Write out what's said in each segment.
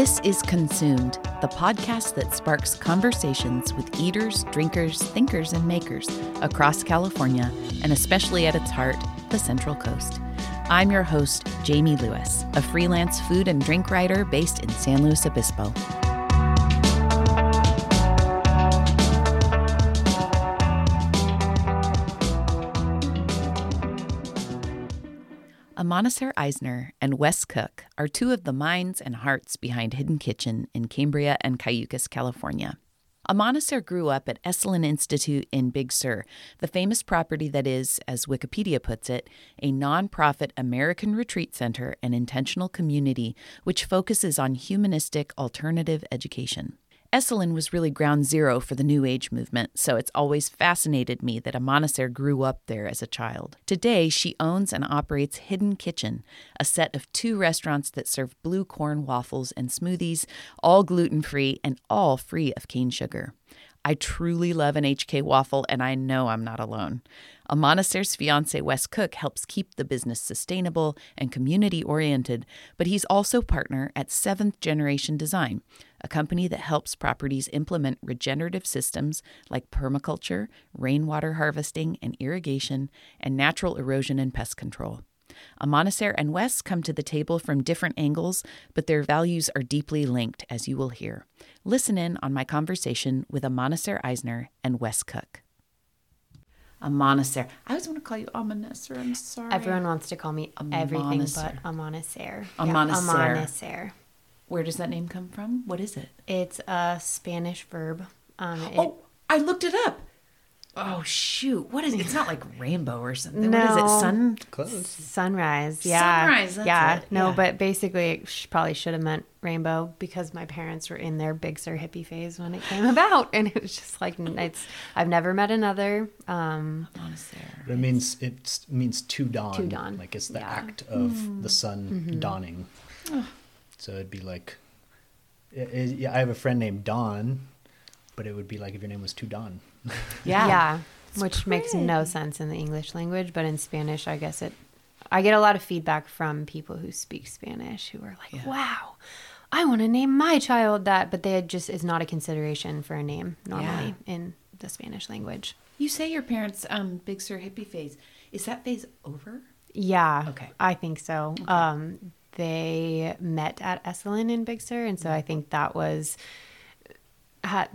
This is Consumed, the podcast that sparks conversations with eaters, drinkers, thinkers, and makers across California, and especially at its heart, the Central Coast. I'm your host, Jamie Lewis, a freelance food and drink writer based in San Luis Obispo. Amanecer Eisner and Wes Cook are two of the minds and hearts behind Hidden Kitchen in Cambria and Cayucos, California. Amanecer grew up at Esalen Institute in Big Sur, the famous property that is, as Wikipedia puts it, a nonprofit American retreat center and intentional community which focuses on humanistic alternative education. Esalen was really ground zero for the New Age movement, so it's always fascinated me that Amanecer grew up there as a child. Today, she owns and operates Hidden Kitchen, a set of two restaurants that serve blue corn waffles and smoothies, all gluten free and all free of cane sugar. I truly love an HK waffle, and I know I'm not alone. Amanecer's fiance, Wes Cook, helps keep the business sustainable and community oriented, but he's also partner at Seventh Generation Design, a company that helps properties implement regenerative systems like permaculture, rainwater harvesting and irrigation, and natural erosion and pest control. Amanecer and Wes come to the table from different angles, but their values are deeply linked, as you will hear. Listen in on my conversation with Amanecer Eisner and Wes Cook. Amanacer. I always want to call you Amanacer. I'm sorry. Everyone wants to call me everything but Amanacer. Amanacer. Yeah, Amanacer. Where does that name come from? What is it? It's a Spanish verb. Um, it, Oh, I looked it up. Oh shoot! What is? It? It's not like rainbow or something. What is No. it? Sun? Close. sunrise. Yeah. Sunrise, that's yeah. it, No, yeah. but basically, it sh- probably should have meant rainbow because my parents were in their Big Sur hippie phase when it came about, and it was just like it's. I've never met another. Um, Amanecer. But it means it means to dawn. To dawn. Like it's the Yeah. act of the sun dawning. So it'd be like, i- i- yeah, I have a friend named Dawn, but it would be like if your name was to dawn. Yeah. Yeah, which makes no sense in the English language, but in Spanish, I guess it. I get a lot of feedback from people who speak Spanish who are like, Yeah. "Wow, I want to name my child that," but they just is not a consideration for a name normally in the Spanish language. You say your parents' um, Big Sur hippie phase. Is that phase over? Yeah, Okay. I think so. Um, they met at Esalen in Big Sur, and so I think that was at,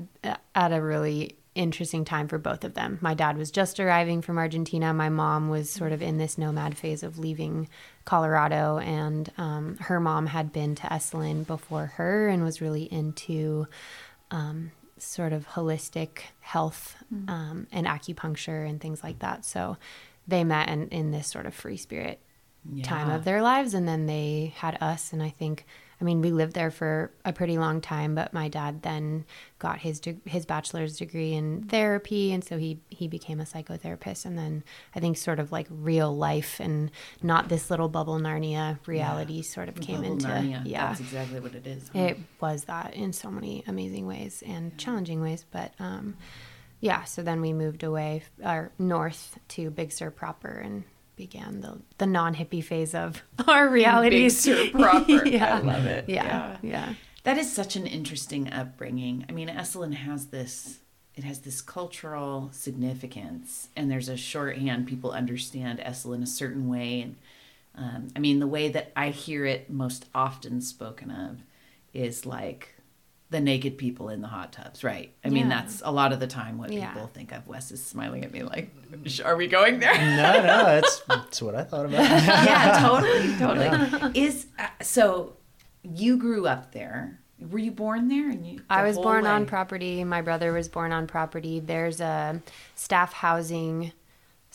at a really interesting time for both of them. My dad was just arriving from Argentina. My mom was sort of in this nomad phase of leaving Colorado, and um, her mom had been to Esalen before her and was really into um, sort of holistic health um, and acupuncture and things like that. So they met in, in this sort of free spirit time of their lives and then they had us and i think mean we lived there for a pretty long time but my dad then got his de- his bachelor's degree in therapy and so he he became a psychotherapist and then i think sort of like real life and not this little bubble narnia reality sort of came Bubble into Narnia. yeah That's exactly what it is. huh? it was that in so many amazing ways and challenging ways but um yeah so then we moved away or north to big sur proper and began the the non-hippie phase of our realities Sur proper. yeah I love it. yeah yeah That is such an interesting upbringing. I mean, Esalen has this it has this cultural significance and there's a shorthand people understand Esalen a certain way and um, I mean the way that I hear it most often spoken of is like the naked people in the hot tubs, right? I mean Yeah. that's a lot of the time what Yeah. people think of. Wes is smiling at me like, are we going there? no, no, that's that's what I thought about. yeah, totally, totally. Is uh, so you grew up there. Were you born there? And you, I was whole born on property. My brother was born on property. There's a staff housing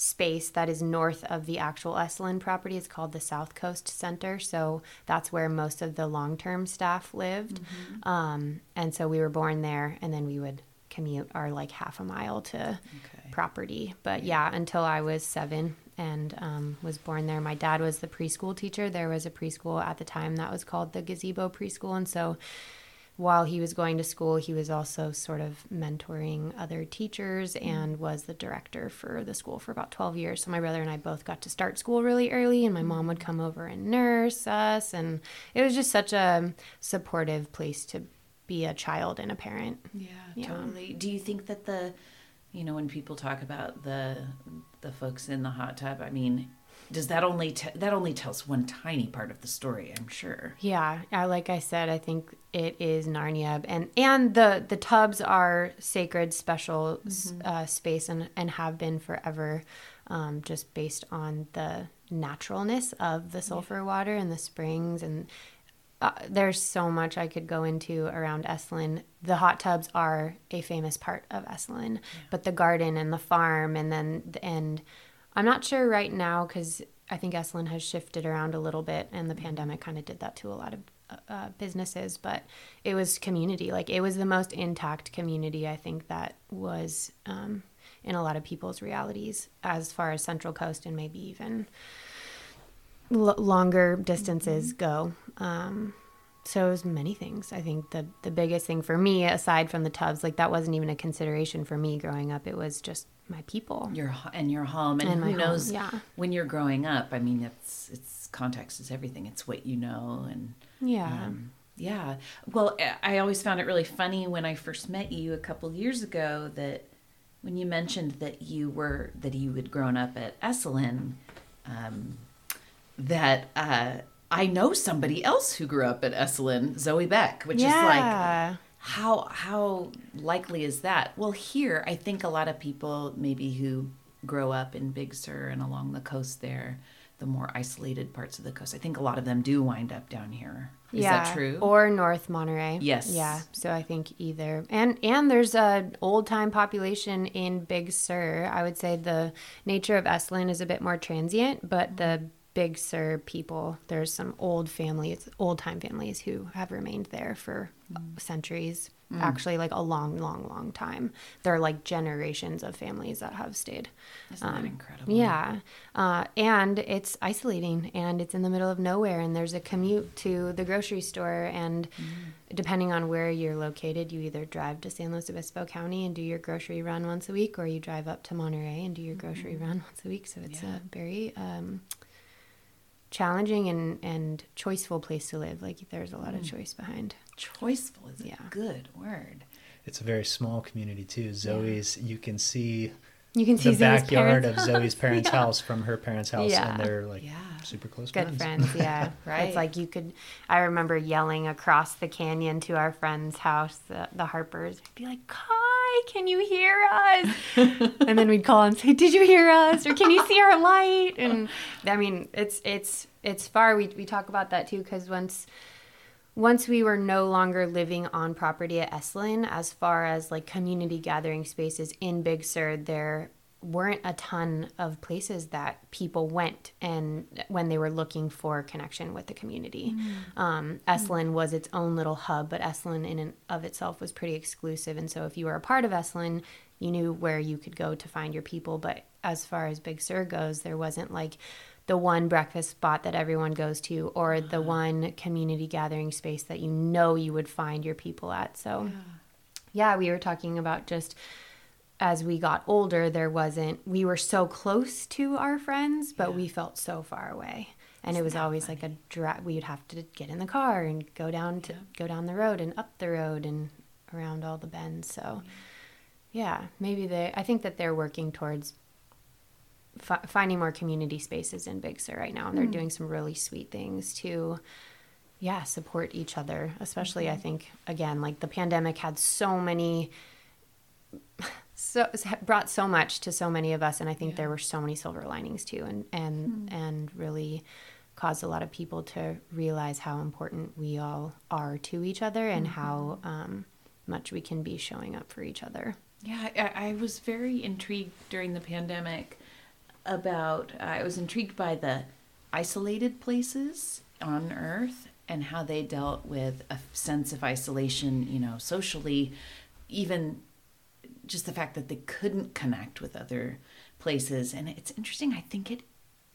space that is north of the actual Esalen property. is called the South Coast Center. So that's where most of the long term staff lived. Mm-hmm. Um, and so we were born there, and then we would commute our like half a mile to Okay. property. But yeah, until I was seven and um, was born there. My dad was the preschool teacher. There was a preschool at the time that was called the Gazebo Preschool. And so while he was going to school, he was also sort of mentoring other teachers Mm-hmm. and was the director for the school for about 12 years. So my brother and I both got to start school really early, and my mom would come over and nurse us. And it was just such a supportive place to be a child and a parent. Yeah, Yeah. totally. Do you think that the, you know, when people talk about the the folks in the hot tub, I mean, does that only te- that only tells one tiny part of the story? I'm sure. Yeah, I, like I said, I think it is Narnia, and and the the tubs are sacred, special s uh, space, and and have been forever, um, just based on the naturalness of the sulfur water and the springs and. Uh, there's so much I could go into around Esalen. The hot tubs are a famous part of Esalen, but the garden and the farm, and then and I'm not sure right now because I think Esalen has shifted around a little bit, and the pandemic kind of did that to a lot of uh, uh, businesses. But it was community, like it was the most intact community I think that was um, in a lot of people's realities as far as Central Coast and maybe even l- longer distances go. Um, so it was many things. I think the the biggest thing for me, aside from the tubs, like that wasn't even a consideration for me growing up. It was just my people. Your and your home, and, And who home, knows? yeah. When you're growing up, I mean, it's it's context is everything. It's what you know, and Yeah. Um, yeah. Well, I always found it really funny when I first met you a couple years ago that when you mentioned that you were that you had grown up at Esalen, um, that uh, I know somebody else who grew up at Esalen, Zoe Beck, which is like yeah. How how likely is that? Well, here I think a lot of people maybe who grow up in Big Sur and along the coast there, the more isolated parts of the coast. I think a lot of them do wind up down here. Is yeah. that true? Or North Monterey. Yes. Yeah. So I think either. And and there's a old time population in Big Sur. I would say the nature of Esalen is a bit more transient, but the Big Sur people, there's some old families, old time families who have remained there for centuries. Actually, like a long, long, long time. There are like generations of families that have stayed. Isn't that incredible? Um, Yeah. Uh, and it's isolating and it's in the middle of nowhere and there's a commute to the grocery store and depending on where you're located, you either drive to San Luis Obispo County and do your grocery run once a week or you drive up to Monterey and do your grocery run once a week. So it's Yeah. a very um, challenging and, and choiceful place to live. Like there's a lot of mm. choice behind. Choiceful is Yeah. a good word. It's a very small community too. Zoe's, you can see You can see the Zoe's backyard of Zoe's parents' Yeah. house from her parents' house, Yeah. and they're like Yeah. super close good friends. friends yeah Right. it's like you could i remember yelling across the canyon to our friend's house the, the harpers We'd be like kai can you hear us? And then we'd call and say did you hear us? Or can you see our light? And i mean it's it's it's far. We, we talk about that too because once once we were no longer living on property at Esalen, as far as like community gathering spaces in Big Sur, there weren't a ton of places that people went and when they were looking for connection with the community. Mm. Um, Esalen mm. was its own little hub, but Esalen in and of itself was pretty exclusive. And so if you were a part of Esalen, you knew where you could go to find your people. But as far as Big Sur goes, there wasn't like the one breakfast spot that everyone goes to or the uh-huh. one community gathering space that you know you would find your people at. So, yeah, we were talking about just as we got older, there wasn't, we were so close to our friends, but we felt so far away. And it was always like a drive. We'd have to get in the car and go down to go down the road and up the road and around all the bends. So, yeah, maybe they. I think that they're working towards fi- finding more community spaces in Big Sur right now, and they're doing some really sweet things to, yeah, support each other. Especially, I think again, like the pandemic had so many, so brought so much to so many of us, and I think there were so many silver linings too, and and and really caused a lot of people to realize how important we all are to each other and how um, much we can be showing up for each other. Yeah, I, I was very intrigued during the pandemic about, uh, I was intrigued by the isolated places on Earth and how they dealt with a sense of isolation, you know, socially, even just the fact that they couldn't connect with other places. And it's interesting, I think it,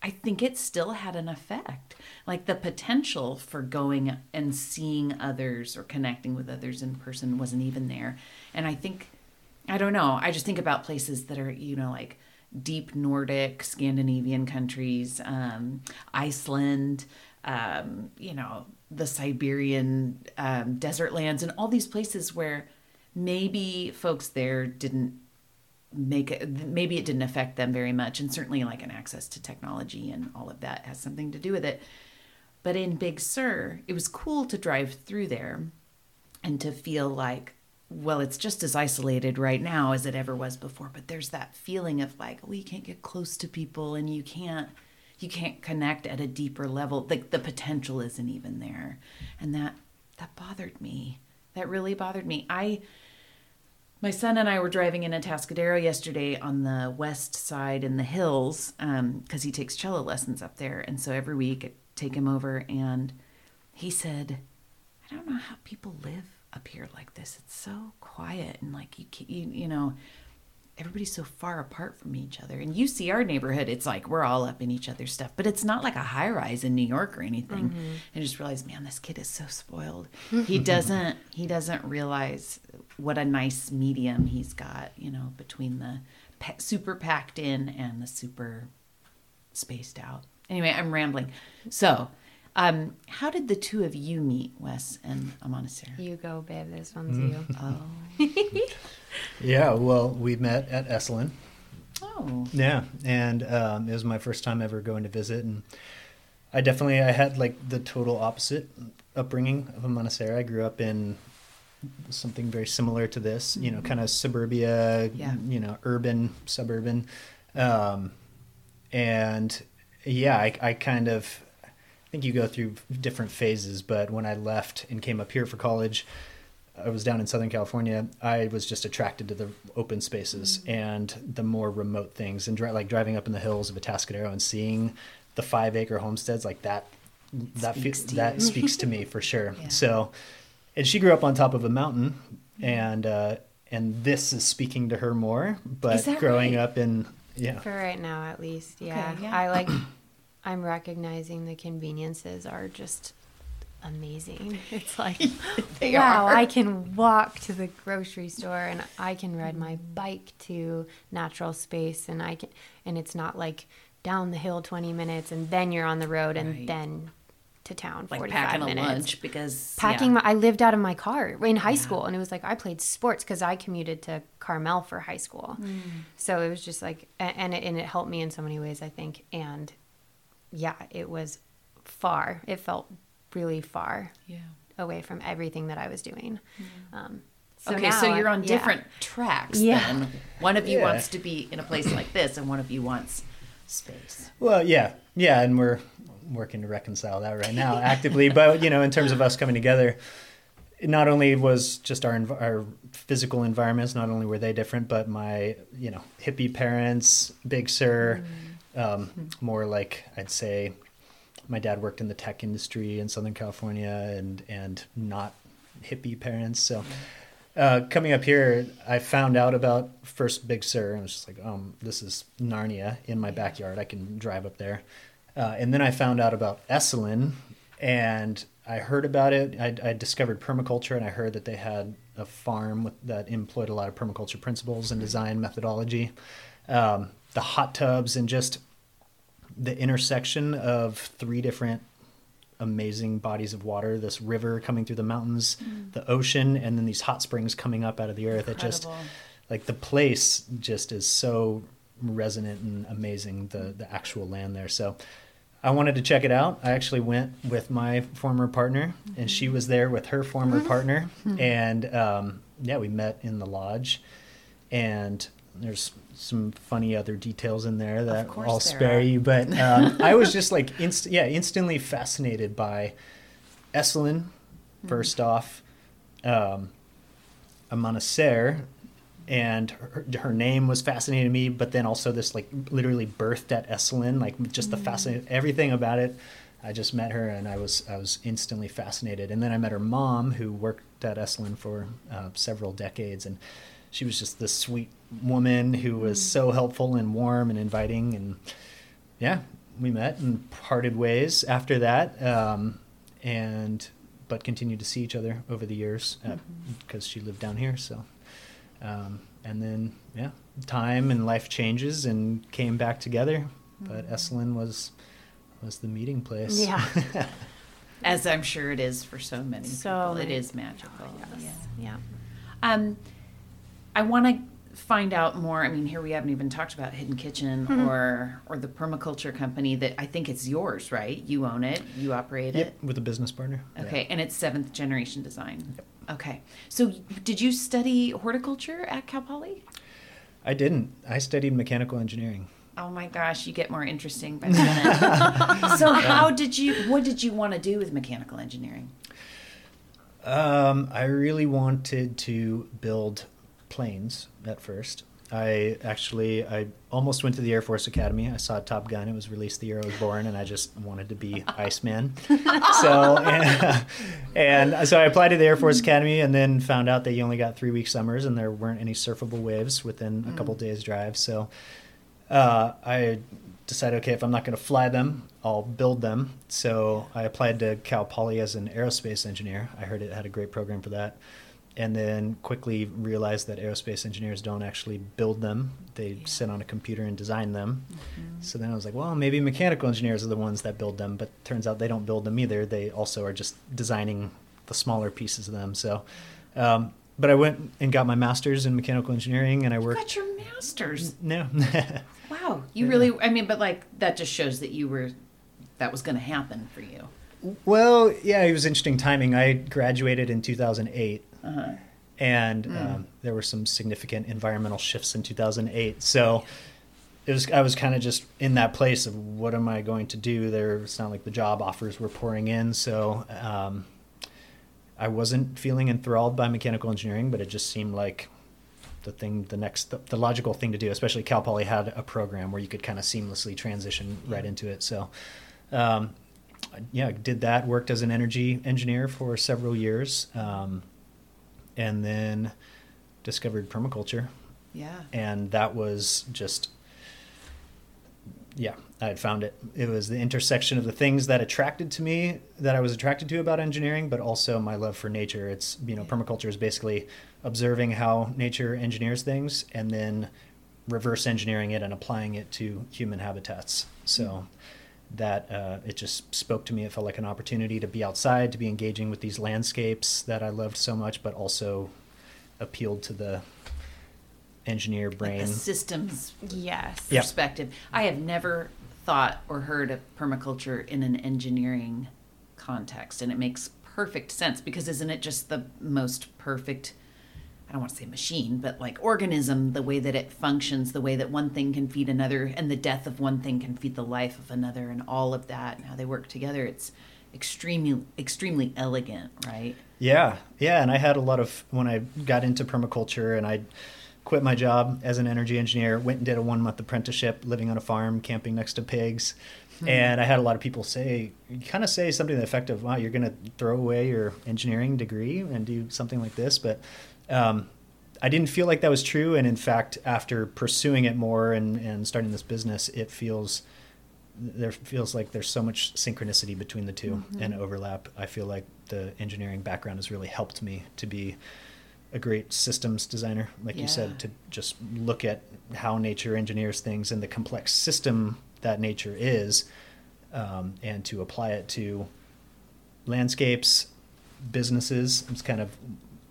I think it still had an effect. Like the potential for going and seeing others or connecting with others in person wasn't even there. And I think, I don't know, I just think about places that are, you know, like deep Nordic, Scandinavian countries, um, Iceland, um, you know, the Siberian um, desert lands, and all these places where maybe folks there didn't make it maybe it didn't affect them very much and certainly like an access to technology and all of that has something to do with it. But in big sur it was cool to drive through there and to feel like well it's just as isolated right now as it ever was before but there's that feeling of like oh you can't get close to people and you can't you can't connect at a deeper level. Like the potential isn't even there. And that that bothered me. That really bothered me. I my son and I were driving in Atascadero yesterday on the west side in the hills because um, he takes cello lessons up there. And so every week I take him over, and he said, I don't know how people live up here like this. It's so quiet and like you, you, you know, everybody's so far apart from each other. And you see our neighborhood, it's like we're all up in each other's stuff, but it's not like a high rise in New York or anything. Mm-hmm. And I just realized, man, this kid is so spoiled. he doesn't he doesn't realize what a nice medium he's got, you know, between the super packed in and the super spaced out. Anyway, I'm rambling. So, um, how did the two of you meet, Wes and Amanecer? You go, babe. This one's mm. you. Oh. yeah, well, we met at Esalen. Oh. Yeah, and um, it was my first time ever going to visit, and I definitely I had like the total opposite upbringing of Amanecer. I grew up in something very similar to this, you know, mm-hmm. kind of suburbia, yeah. you know, urban, suburban. Um, and yeah, I, I kind of, I think you go through different phases, but when I left and came up here for college, I was down in Southern California. I was just attracted to the open spaces mm-hmm. and the more remote things, and dri- like driving up in the hills of Atascadero and seeing the five acre homesteads like that. That speaks fe- that speaks to me for sure. Yeah. So, and she grew up on top of a mountain, and uh, and this is speaking to her more. But growing right? up in yeah, for right now at least, yeah, okay, yeah. I like. I'm recognizing the conveniences are just amazing. It's like, wow, are. I can walk to the grocery store and I can ride my bike to natural space, and I can, and it's not like down the hill 20 minutes and then you're on the road and right. then to town like 45 packing minutes. a lunch because packing yeah. my, I lived out of my car in high yeah. school and it was like I played sports because I commuted to Carmel for high school mm. so it was just like and it, and it helped me in so many ways I think and yeah it was far it felt really far yeah away from everything that I was doing mm. um, so okay, now, so you're on yeah. different tracks yeah. then. One of you wants to be in a place like this, and one of you wants space. Well, yeah, yeah, and we're working to reconcile that right now actively. but you know, in terms of us coming together, not only was just our our physical environments, not only were they different, but my you know hippie parents, Big Sur, mm-hmm. um, more like I'd say, my dad worked in the tech industry in Southern California, and and not hippie parents, so. Uh, coming up here, I found out about First Big Sur, and I was just like, um, this is Narnia in my backyard. I can drive up there. Uh, and then I found out about Esalen, and I heard about it. I, I, discovered permaculture, and I heard that they had a farm with, that employed a lot of permaculture principles and design methodology. Um, the hot tubs and just the intersection of three different amazing bodies of water this river coming through the mountains mm. the ocean and then these hot springs coming up out of the earth Incredible. it just like the place just is so resonant and amazing the the actual land there so I wanted to check it out. I actually went with my former partner, mm-hmm. and she was there with her former mm-hmm. partner. Mm-hmm. And um, yeah, we met in the lodge. And there's some funny other details in there that I'll spare are. you. But um, I was just like, inst- yeah, instantly fascinated by Esalen, mm-hmm. first off, um, Amanecer, and her, her, name was fascinating to me. But then also this like literally birthed at Esalen, like just the mm-hmm. fascinating everything about it. I just met her and I was I was instantly fascinated. And then I met her mom, who worked at Esalen for uh, several decades, and she was just this sweet woman who was so helpful and warm and inviting and yeah we met and parted ways after that, um, and but continued to see each other over the years because uh, she lived down here. So, um, and then yeah, time and life changes and came back together. But Esalen was was the meeting place. Yeah. As I'm sure it is for so many So people. It is magical. Yes. Yeah. Yeah. Um, I want to find out more. I mean, here we haven't even talked about Hidden Kitchen Mm-hmm. or or the permaculture company that I think it's yours, right? You own it, you operate Yep, it. with a business partner. Yeah. Okay, and it's seventh generation design. Okay, so did you study horticulture at Cal Poly? I didn't. I studied mechanical engineering. Oh my gosh, you get more interesting by the minute. so how did you? What did you want to do with mechanical engineering? Um, I really wanted to build planes at first. I actually I almost went to the Air Force Academy. I saw Top Gun. It was released the year I was born, and I just wanted to be Iceman. so and, and so I applied to the Air Force Academy, and then found out that you only got three week summers, and there weren't any surfable waves within a couple days drive. So uh, I decided, okay, if I'm not going to fly them, I'll build them. So I applied to Cal Poly as an aerospace engineer. I heard it had a great program for that. And then quickly realized that aerospace engineers don't actually build them. They sit on a computer and design them. So then I was like, well, maybe mechanical engineers are the ones that build them. But turns out they don't build them either. They also are just designing the smaller pieces of them. So, um, but I went and got my master's in mechanical engineering and I You worked. got your master's. No. Wow, you Yeah. really. I mean, but like that just shows that you were. That was going to happen for you. Well, yeah, it was interesting timing. I graduated in 2008, Uh-huh. and Hmm. um, there were some significant environmental shifts in 2008. So it was I was kind of just in that place of what am I going to do? There, it's not like the job offers were pouring in, so um, I wasn't feeling enthralled by mechanical engineering, but it just seemed like the thing, the next, the, the logical thing to do. Especially Cal Poly had a program where you could kind of seamlessly transition right into it. So. Um, yeah, did that. Worked as an energy engineer for several years, um, and then discovered permaculture, Yeah. and that was just yeah, I had found it. It was the intersection of the things that attracted to me, that I was attracted to about engineering, but also my love for nature. It's you know, Yeah. permaculture is basically observing how nature engineers things, and then reverse engineering it and applying it to human habitats. So hmm. That uh, it just spoke to me. It felt like an opportunity to be outside, to be engaging with these landscapes that I loved so much, but also appealed to the engineer Like brain. a systems Yes. Perspective. I have never thought or heard of permaculture in an engineering context, and it makes perfect sense because isn't it just the most perfect? I don't want to say machine, but like organism, the way that it functions, the way that one thing can feed another, and the death of one thing can feed the life of another, and all of that, and how they work together. It's extremely, extremely elegant, right? Yeah, yeah, and I had a lot of when I got into permaculture and I quit my job as an energy engineer, went and did a one month apprenticeship, living on a farm, camping next to pigs, hmm. and I had a lot of people say, kind of say something to the effect of, "Wow, you're going to throw away your engineering degree and do something like this," but um, I didn't feel like that was true, and in fact, after pursuing it more and and starting this business, it feels there feels like there's so much synchronicity between the 2 and overlap. I feel like the engineering background has really helped me to be a great systems designer, like you said, to just look at how nature engineers things and the complex system that nature is, um, and to apply it to landscapes, businesses. It's kind of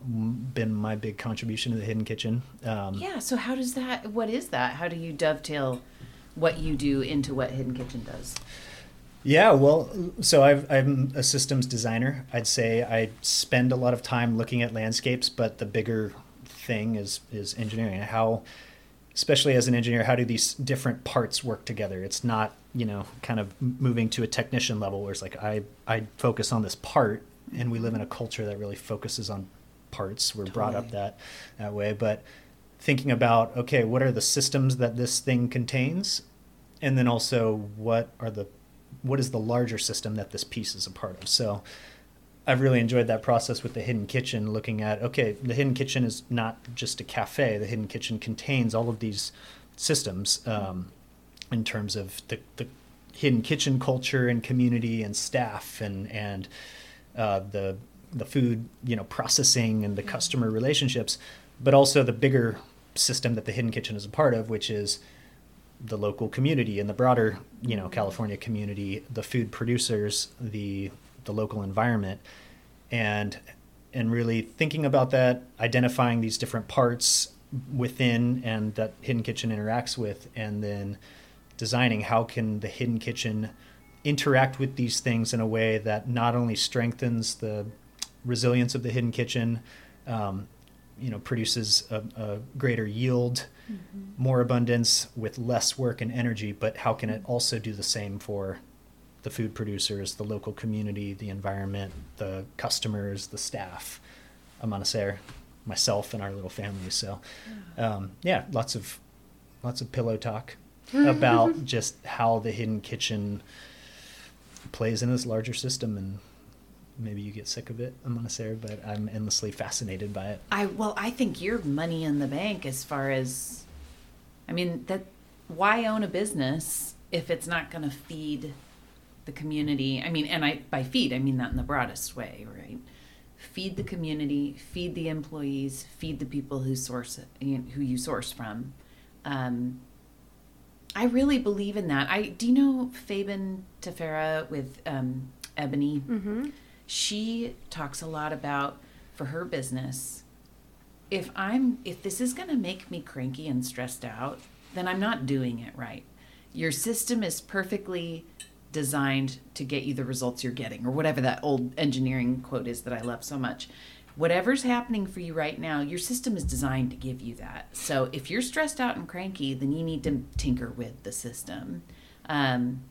been my big contribution to the Hidden Kitchen. Um, Yeah. So how does that? What is that? How do you dovetail what you do into what Hidden Kitchen does? Yeah, well, so I've, I'm a systems designer. I'd say I spend a lot of time looking at landscapes, but the bigger thing is is engineering. How, especially as an engineer, how do these different parts work together? It's not you know kind of moving to a technician level where it's like I I focus on this part, and we live in a culture that really focuses on parts. We're brought up that that way, but thinking about okay, what are the systems that this thing contains, and then also what are the what is the larger system that this piece is a part of. So I've really enjoyed that process with the hidden kitchen, looking at okay, the hidden kitchen is not just a cafe. The hidden kitchen contains all of these systems um, in terms of the, the hidden kitchen culture and community and staff and and uh, the the food you know processing and the customer relationships, but also the bigger system that the hidden kitchen is a part of, which is the local community and the broader you know California community, the food producers, the the local environment, and and really thinking about that, identifying these different parts within and that hidden kitchen interacts with, and then designing how can the hidden kitchen interact with these things in a way that not only strengthens the resilience of the hidden kitchen, um, you know, produces a, a greater yield, mm-hmm. more abundance with less work and energy, but how can it also do the same for the food producers, the local community, the environment, the customers, the staff, Amanecer, myself, and our little family. So, um, yeah, lots of lots of pillow talk about just how the hidden kitchen plays in this larger system and maybe you get sick of it Amanecer but i'm endlessly fascinated by it i well i think you're money in the bank as far as i mean that why own a business if it's not going to feed the community i mean and i by feed i mean that in the broadest way right feed the community feed the employees feed the people who source who you source from um, I really believe in that. I do you know Fabian Tefera with um, Ebony? Mm-hmm. She talks a lot about for her business. If I'm if this is going to make me cranky and stressed out, then I'm not doing it right. Your system is perfectly designed to get you the results you're getting, or whatever that old engineering quote is that I love so much whatever's happening for you right now, your system is designed to give you that. So if you're stressed out and cranky, then you need to tinker with the system. Um,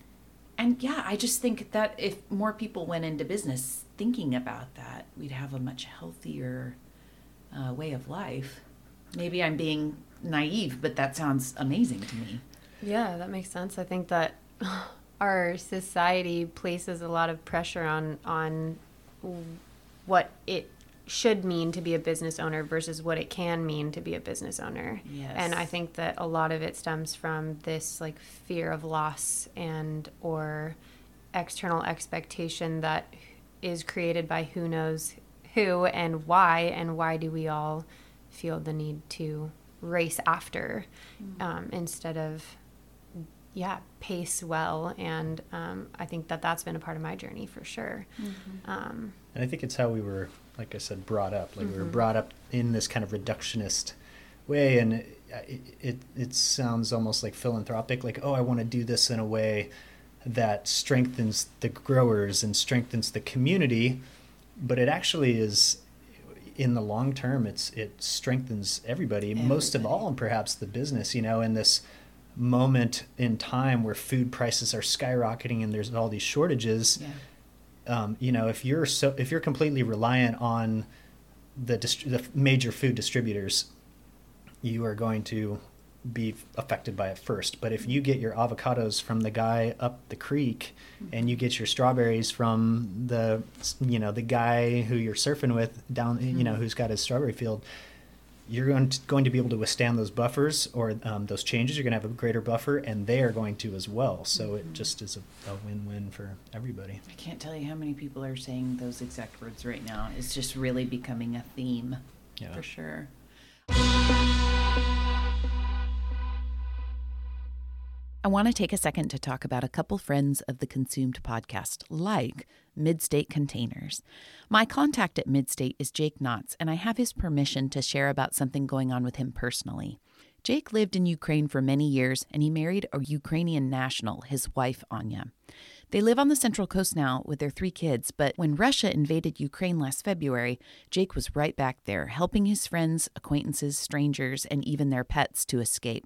and yeah, I just think that if more people went into business thinking about that, we'd have a much healthier uh, way of life. Maybe I'm being naive, but that sounds amazing to me. Yeah, that makes sense. I think that our society places a lot of pressure on on what it should mean to be a business owner versus what it can mean to be a business owner. Yes. And I think that a lot of it stems from this like fear of loss and or external expectation that is created by who knows who and why and why do we all feel the need to race after mm-hmm. um, instead of yeah pace well and um, i think that that's been a part of my journey for sure mm-hmm. um, and i think it's how we were like I said, brought up. Like mm-hmm. we were mm-hmm. brought up in this kind of reductionist way, and it, it it sounds almost like philanthropic. Like, oh, I want to do this in a way that strengthens the growers and strengthens the community, but it actually is in the long term it's it strengthens everybody, everybody, most of all and perhaps the business you know in this moment in time where food prices are skyrocketing and there's all these shortages yeah. um, you know, if you're so if you're completely reliant on the dist- the major food distributors, you are going to be affected by it first. But if you get your avocados from the guy up the creek, and you get your strawberries from the you know the guy who you're surfing with down you know mm-hmm. who's got his strawberry field, you're going to, going to be able to withstand those buffers or um, those changes. You're going to have a greater buffer, and they are going to as well. So mm-hmm. it just is a, a, win-win for everybody. I can't tell you how many people are saying those exact words right now. It's just really becoming a theme, yeah. for sure. I want to take a second to talk about a couple friends of the Consumed podcast, like Midstate Containers. My contact at Midstate is Jake Knotts, and I have his permission to share about something going on with him personally. Jake lived in Ukraine for many years, and he married a Ukrainian national, his wife, Anya. They live on the Central Coast now with their three kids, but when Russia invaded Ukraine last February, Jake was right back there, helping his friends, acquaintances, strangers, and even their pets to escape.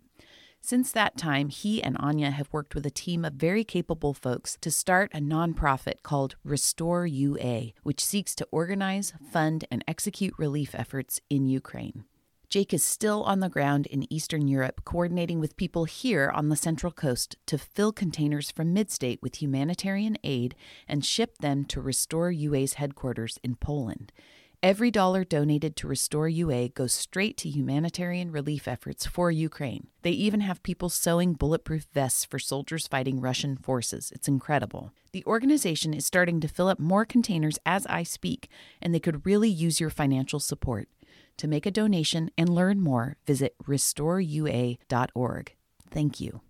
Since that time, he and Anya have worked with a team of very capable folks to start a nonprofit called Restore UA, which seeks to organize, fund, and execute relief efforts in Ukraine. Jake is still on the ground in Eastern Europe, coordinating with people here on the Central Coast to fill containers from Midstate with humanitarian aid and ship them to Restore UA's headquarters in Poland. Every dollar donated to Restore UA goes straight to humanitarian relief efforts for Ukraine. They even have people sewing bulletproof vests for soldiers fighting Russian forces. It's incredible. The organization is starting to fill up more containers as I speak, and they could really use your financial support. To make a donation and learn more, visit restoreua.org. Thank you.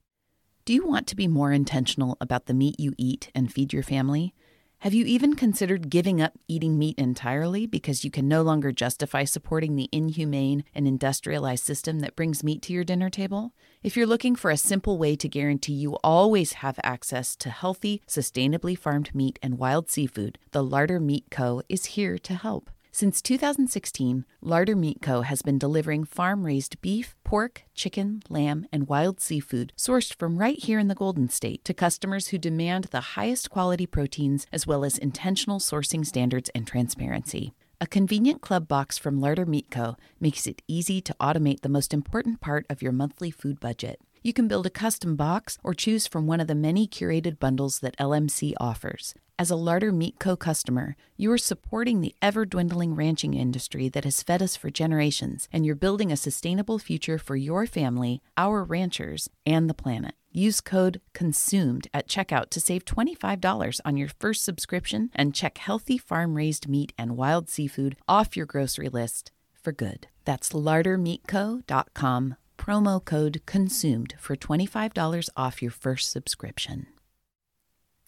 Do you want to be more intentional about the meat you eat and feed your family? Have you even considered giving up eating meat entirely because you can no longer justify supporting the inhumane and industrialized system that brings meat to your dinner table? If you're looking for a simple way to guarantee you always have access to healthy, sustainably farmed meat and wild seafood, the Larder Meat Co. is here to help. Since 2016, Larder Meat Co. has been delivering farm raised beef, pork, chicken, lamb, and wild seafood sourced from right here in the Golden State to customers who demand the highest quality proteins as well as intentional sourcing standards and transparency. A convenient club box from Larder Meat Co. makes it easy to automate the most important part of your monthly food budget. You can build a custom box or choose from one of the many curated bundles that LMC offers. As a Larder Meat Co. customer, you are supporting the ever dwindling ranching industry that has fed us for generations, and you're building a sustainable future for your family, our ranchers, and the planet. Use code CONSUMED at checkout to save $25 on your first subscription and check healthy farm raised meat and wild seafood off your grocery list for good. That's lardermeatco.com, promo code CONSUMED for $25 off your first subscription.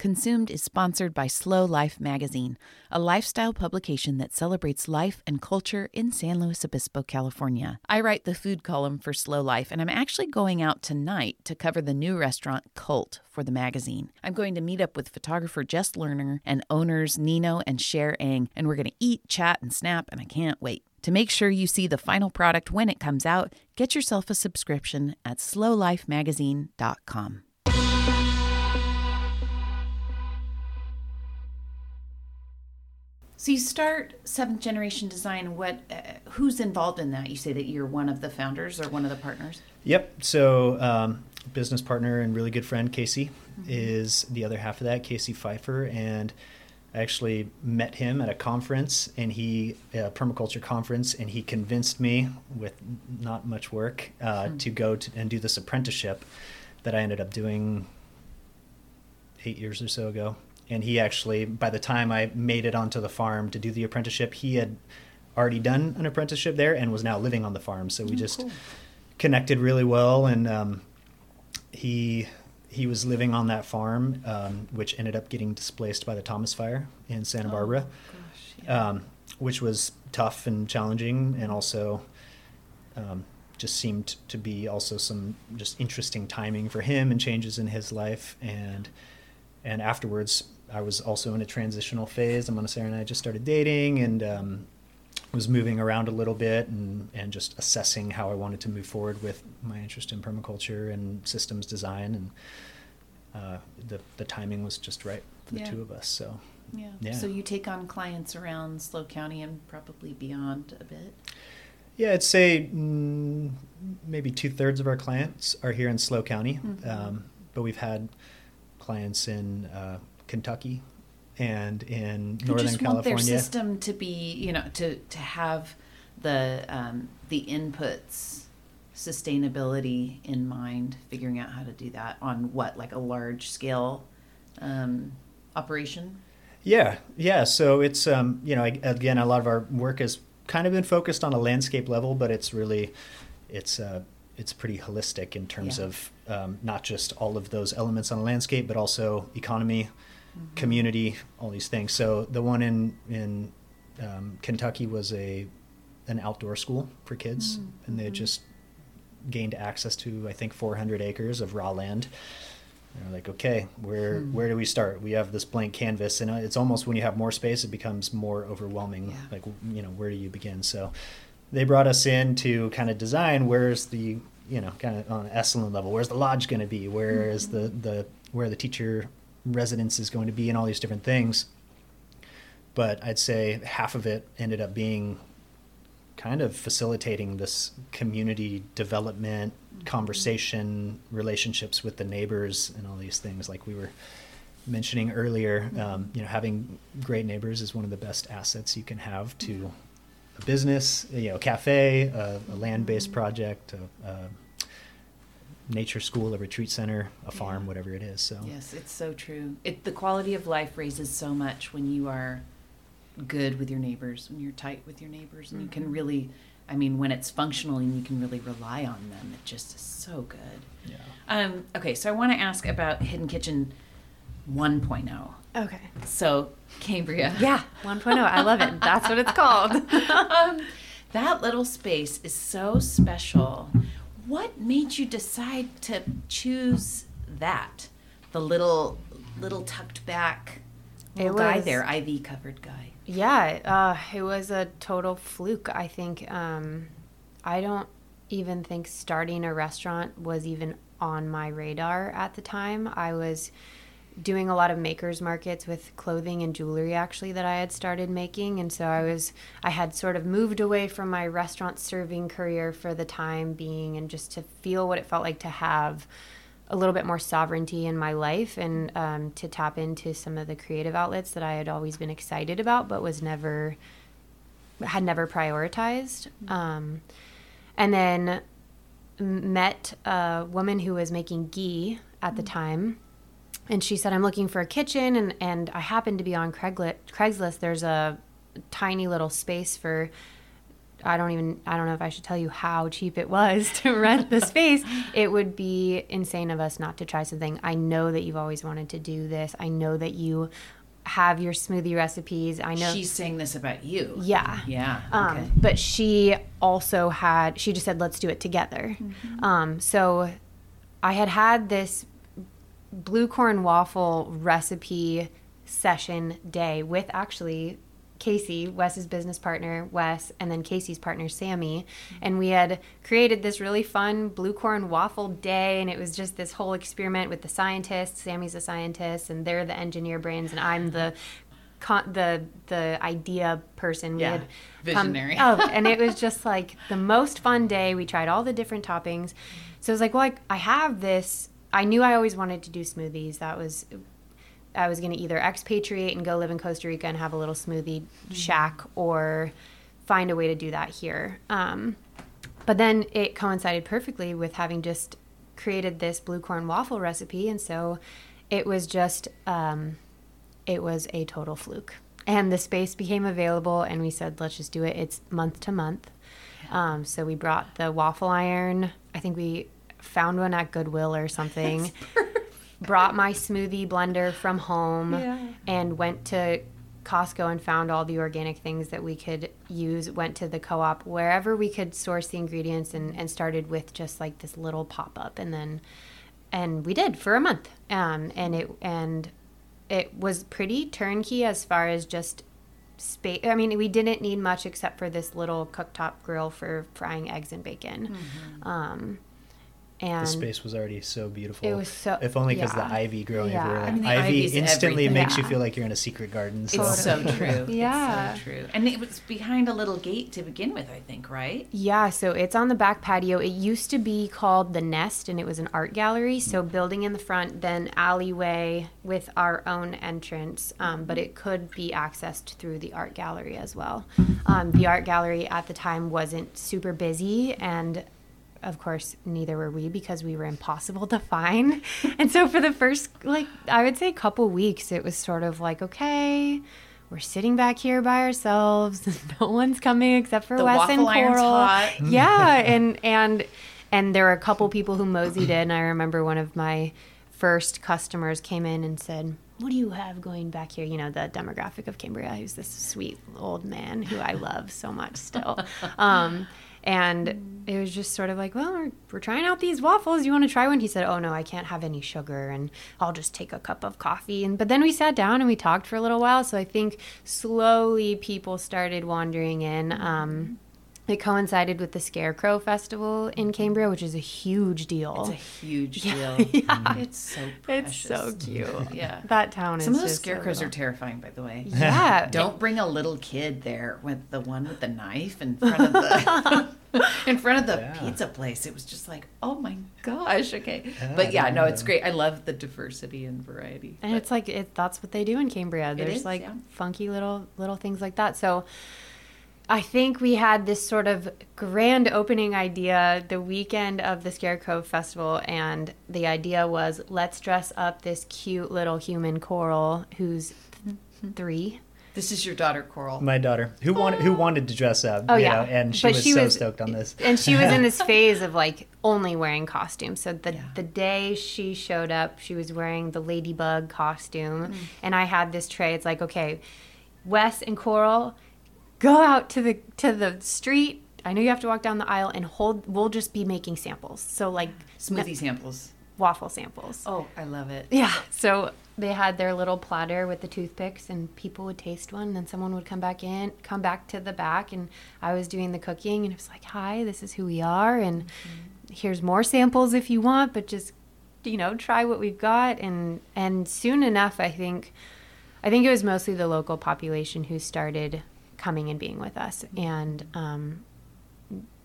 Consumed is sponsored by Slow Life Magazine, a lifestyle publication that celebrates life and culture in San Luis Obispo, California. I write the food column for Slow Life, and I'm actually going out tonight to cover the new restaurant Cult for the magazine. I'm going to meet up with photographer Jess Lerner and owners Nino and Cher Eng, and we're going to eat, chat, and snap, and I can't wait. To make sure you see the final product when it comes out, get yourself a subscription at slowlifemagazine.com. So you start seventh generation design. What? Uh, who's involved in that? You say that you're one of the founders or one of the partners. Yep. So um, business partner and really good friend Casey mm-hmm. is the other half of that. Casey Pfeiffer and I actually met him at a conference, and he a permaculture conference, and he convinced me with not much work uh, mm-hmm. to go to, and do this apprenticeship that I ended up doing eight years or so ago and he actually by the time i made it onto the farm to do the apprenticeship he had already done an apprenticeship there and was now living on the farm so we oh, just cool. connected really well and um, he he was living on that farm um, which ended up getting displaced by the thomas fire in santa oh, barbara gosh, yeah. um, which was tough and challenging and also um, just seemed to be also some just interesting timing for him and changes in his life and and afterwards I was also in a transitional phase. Amanecer and I just started dating and um, was moving around a little bit and, and just assessing how I wanted to move forward with my interest in permaculture and systems design. And uh, the, the timing was just right for the yeah. two of us. So, yeah. yeah. So you take on clients around SLO County and probably beyond a bit? Yeah, I'd say mm, maybe two thirds of our clients are here in SLO County. Mm-hmm. Um, but we've had clients in uh, Kentucky and in Northern just California. Want their system to be, you know, to to have the um, the inputs sustainability in mind, figuring out how to do that on what like a large scale um, operation. Yeah, yeah. So it's um, you know again a lot of our work has kind of been focused on a landscape level, but it's really it's uh, it's pretty holistic in terms yeah. of um, not just all of those elements on a landscape, but also economy, mm-hmm. community, all these things. So the one in in um, Kentucky was a an outdoor school for kids, mm-hmm. and they had just gained access to I think 400 acres of raw land. They're like, okay, where hmm. where do we start? We have this blank canvas, and it's almost when you have more space, it becomes more overwhelming. Yeah. Like, you know, where do you begin? So, they brought us in to kind of design where's the you know kind of on an Esalen level, where's the lodge going to be? Where mm-hmm. is the the where the teacher residence is going to be and all these different things. But I'd say half of it ended up being kind of facilitating this community development, mm-hmm. conversation, relationships with the neighbors, and all these things. Like we were mentioning earlier, mm-hmm. um, you know, having great neighbors is one of the best assets you can have to a business, you know, a cafe, a, a land-based project, a, a nature school, a retreat center, a farm, Yeah. whatever it is. So Yes, it's so true. It the quality of life raises so much when you are good with your neighbors, when you're tight with your neighbors, and you can really, I mean, when it's functional and you can really rely on them, it just is so good. yeah. Um, okay, so I want to ask about Hidden Kitchen 1.0. Okay. So, Cambria. Yeah, 1.0. I love it. That's what it's called. um, that little space is so special. What made you decide to choose that? The little, little tucked back little It guy there, ivy covered guy. Yeah, uh, it was a total fluke. I think um, I don't even think starting a restaurant was even on my radar at the time. I was doing a lot of makers markets with clothing and jewelry actually that I had started making and so I was I had sort of moved away from my restaurant serving career for the time being and just to feel what it felt like to have a little bit more sovereignty in my life and um, to tap into some of the creative outlets that I had always been excited about, but was never had never prioritized. Um, and then met a woman who was making ghee at the time. And she said, I'm looking for a kitchen. And, and I happened to be on Craigli- Craigslist. There's a tiny little space for I don't even I don't know if I should tell you how cheap it was to rent the space. It would be insane of us not to try something. I know that you've always wanted to do this. I know that you have your smoothie recipes. I know She's saying this about you. yeah. Yeah. Um, But she also had, she just said, let's do it together. Um, so I had had this blue corn waffle recipe session day with actually Casey, Wes's business partner, Wes, and then Casey's partner, Sammy. And we had created this really fun blue corn waffle day. And it was just this whole experiment with the scientists. Sammy's a scientist, and they're the engineer brains, and I'm the. Con- the the idea person we Yeah, had come- visionary. oh and it was just like the most fun day we tried all the different toppings so it was like well I, I have this i knew i always wanted to do smoothies that was I was going to either expatriate and go live in Costa Rica and have a little smoothie shack or find a way to do that here. Um, but then it coincided perfectly with having just created this blue corn waffle recipe. And so it was just, um, it was a total fluke. And the space became available, and we said, let's just do it. It's month to month. Um, so we brought the waffle iron. I think we found one at Goodwill or something brought my smoothie blender from home Yeah. and went to Costco and found all the organic things that we could use. Went to the co op, wherever we could source the ingredients, and, and started with just like this little pop up. And then, and we did for a month. Um, and it, and it was pretty turnkey as far as just space. I mean, we didn't need much except for this little cooktop grill for frying eggs and bacon. Um, and The space was already so beautiful. It was so- If only because yeah. the ivy growing Yeah. everywhere. I mean, ivy instantly everything. makes you feel like you're in a secret garden. So. It's so true. Yeah. It's so true. And it was behind a little gate to begin with, I think, right? Yeah, so it's on the back patio. It used to be called the Nest, and it was an art gallery. So building in the front, then alleyway with our own entrance, um, but it could be accessed through the art gallery as well. Um, the art gallery at the time wasn't super busy, and of course, neither were we because we were impossible to find. And so for the first, like, I would say, couple weeks, it was sort of like, okay. We're sitting back here by ourselves. No one's coming except for The Wes and Coral. Yeah, and and and there were a couple people who moseyed in. I remember one of my first customers came in and said, "What do you have going back here?" You know, the demographic of Cambria. He's this sweet old man who I love so much still. Um, and it was just sort of like, well, we're, we're trying out these waffles. You want to try one? He said, oh no, I can't have any sugar, and I'll just take a cup of coffee. And but then we sat down and we talked for a little while. So I think slowly people started wandering in. Um, it coincided with the Scarecrow Festival in mm-hmm. Cambria, which is a huge deal. It's a huge Yeah. deal. Yeah. Mm. It's so It's so cute. Yeah. That town is Some of those just so scarecrows are terrifying, by the way. Yeah. Don't bring a little kid there with the one with the knife in front of the in front of the Yeah. pizza place. It was just like, oh my gosh. Okay, Yeah, but yeah, no, it's great. I love the diversity and variety. and But- it's like it, that's what they do in Cambria. There's is, like yeah. funky little little things like that. So I think we had this sort of grand opening idea the weekend of the Scarecrow Festival, and the idea was let's dress up this cute little human coral who's three. This is your daughter, Coral. My daughter, who wanted who wanted to dress up, Oh you yeah, know, and she But was so stoked on this. and she was in this phase of like only wearing costumes. So the Yeah. the day she showed up, she was wearing the ladybug costume, Mm. and I had this tray. It's like okay, Wes and Coral, go out to the to the street. I know you have to walk down the aisle and hold. We'll just be making samples. So like Smoothie samples. waffle samples. Oh, I love it. Yeah. So they had their little platter with the toothpicks, and people would taste one, and then someone would come back in, come back to the back, and I was doing the cooking, and it was like, "Hi, this is who we are, and mm-hmm. here's more samples if you want, but just you know, try what we've got." And and soon enough, I think, I think it was mostly the local population who started coming and being with us, and um,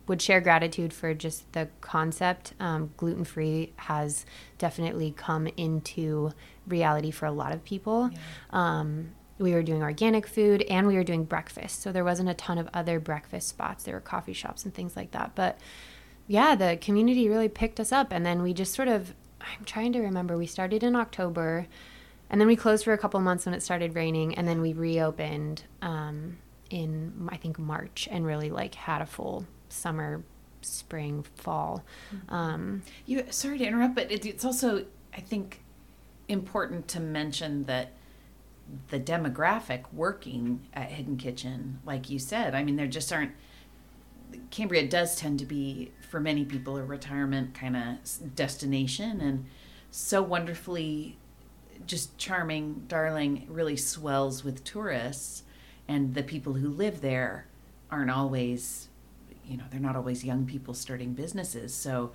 would share gratitude for just the concept. Um, gluten free has definitely come into reality for a lot of people. Um, we were doing organic food and we were doing breakfast. So there wasn't a ton of other breakfast spots. There were coffee shops and things like that. But yeah, the community really picked us up. And then we just sort of, I'm trying to remember, we started in October and then we closed for a couple months when it started raining. And then we reopened um, in, I think, March and really like had a full summer, spring, fall. Um, You sorry to interrupt, but it, it's also I think important to mention that the demographic working at Hidden Kitchen, like you said, I mean, there just aren't. Cambria does tend to be, for many people, a retirement kind of destination, and so wonderfully, just charming, darling, really swells with tourists, and the people who live there aren't always, you know, they're not always young people starting businesses, so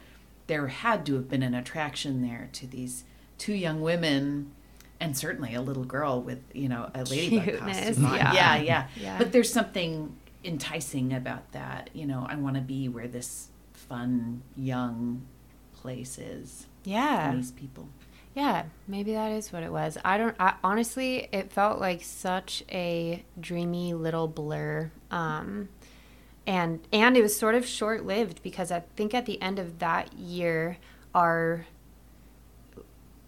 there had to have been an attraction there to these two young women and certainly a little girl with you know a ladybug Cuteness, costume on. yeah. yeah yeah Yeah. but there's something enticing about that you know i want to be where this fun young place is yeah. these people Yeah, maybe that is what it was. I don't. I, honestly, it felt like such a dreamy little blur, um, and and it was sort of short lived because I think at the end of that year, our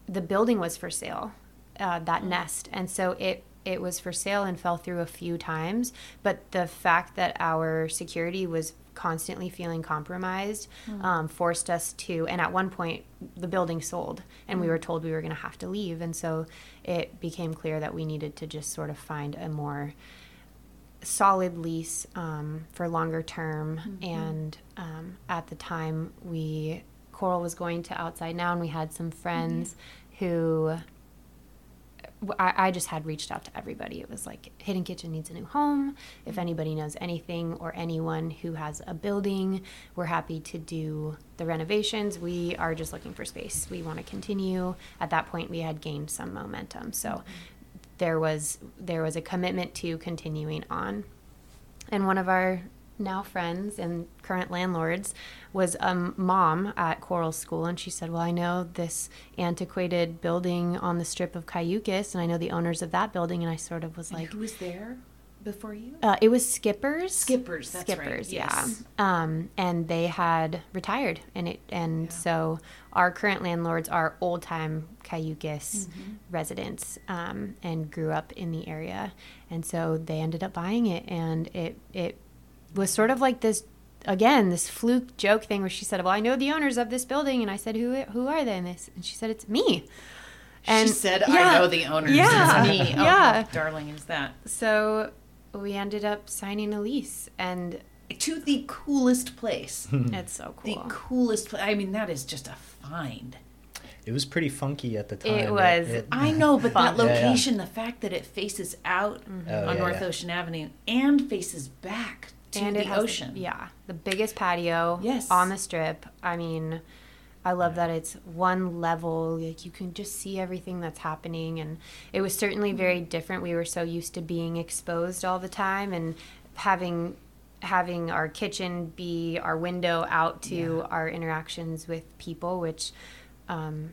the building was for sale, uh, that nest, and so it it was for sale and fell through a few times. But the fact that our security was constantly feeling compromised um, forced us to and at one point the building sold and we were told we were going to have to leave and so it became clear that we needed to just sort of find a more solid lease um, for longer term. And um, at the time we coral was going to outside now and we had some friends who I, I just had reached out to everybody. It was like Hidden Kitchen needs a new home. If anybody knows anything or anyone who has a building, we're happy to do the renovations. We are just looking for space. We want to continue. At that point, we had gained some momentum, so there was there was a commitment to continuing on. And one of our now friends and current landlords was a mom at Coral School, and she said, "Well, I know this antiquated building on the strip of Cayucos, and I know the owners of that building." And I sort of was like like, who was there before you uh, "It was Skippers." skippers that's right Skippers, yes. yeah. Um, and they had retired, and it, and Yeah. so our current landlords are old time Cayucos Mm-hmm. residents, um, and grew up in the area, and so they ended up buying it, and it it was sort of like this again this fluke joke thing where she said, "Well, I know the owners of this building," and I said, "Who who are they?" And, this, and she said, "It's me." And she said i know the owners Yeah, it's me oh, yeah. how darling is that So we ended up signing a lease, and to the coolest place hmm. it's so cool. the coolest place i mean that is just a find It was pretty funky at the time. It was. I know, but that Yeah, yeah. location, the fact that it faces out mm-hmm. Oh, on yeah, North yeah. Ocean Avenue and faces back to and the it has the- ocean. yeah, the biggest patio Yes. on the strip. I mean, I love that it's one level. Like you can just see everything that's happening, and it was certainly very different. We were so used to being exposed all the time and having having our kitchen be our window out to Yeah. our interactions with people, which um,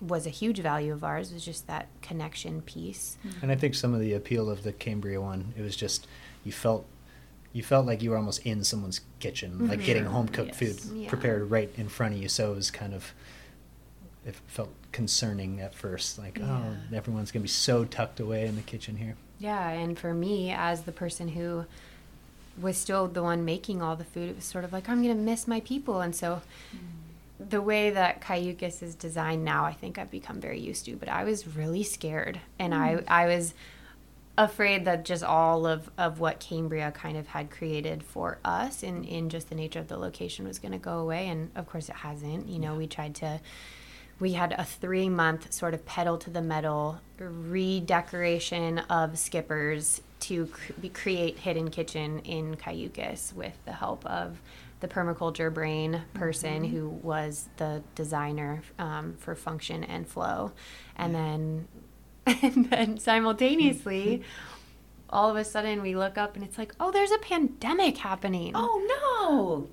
was a huge value of ours. Was just that connection piece. And I think some of the appeal of the Cambria one, it was just you felt you felt like you were almost in someone's kitchen, like mhm. getting home cooked yes. food Yeah. prepared right in front of you. So it was kind of it felt concerning at first, like oh, Yeah. oh, everyone's gonna be so tucked away in the kitchen here. Yeah, and for me, as the person who was still the one making all the food, it was sort of like I'm gonna miss my people, and so mm. the way that Cayucos is designed now, I think I've become very used to. But I was really scared, and I mm. I was afraid that just all of, of what Cambria kind of had created for us in, in just the nature of the location was going to go away. And of course, it hasn't. You know, we tried to, we had a three month sort of pedal to the metal redecoration of skippers to cr- be- create Hidden Kitchen in Cayucos with the help of the permaculture brain person who was the designer um, for function and flow. And then and then simultaneously mm-hmm. all of a sudden we look up and it's like oh there's a pandemic happening. Oh no!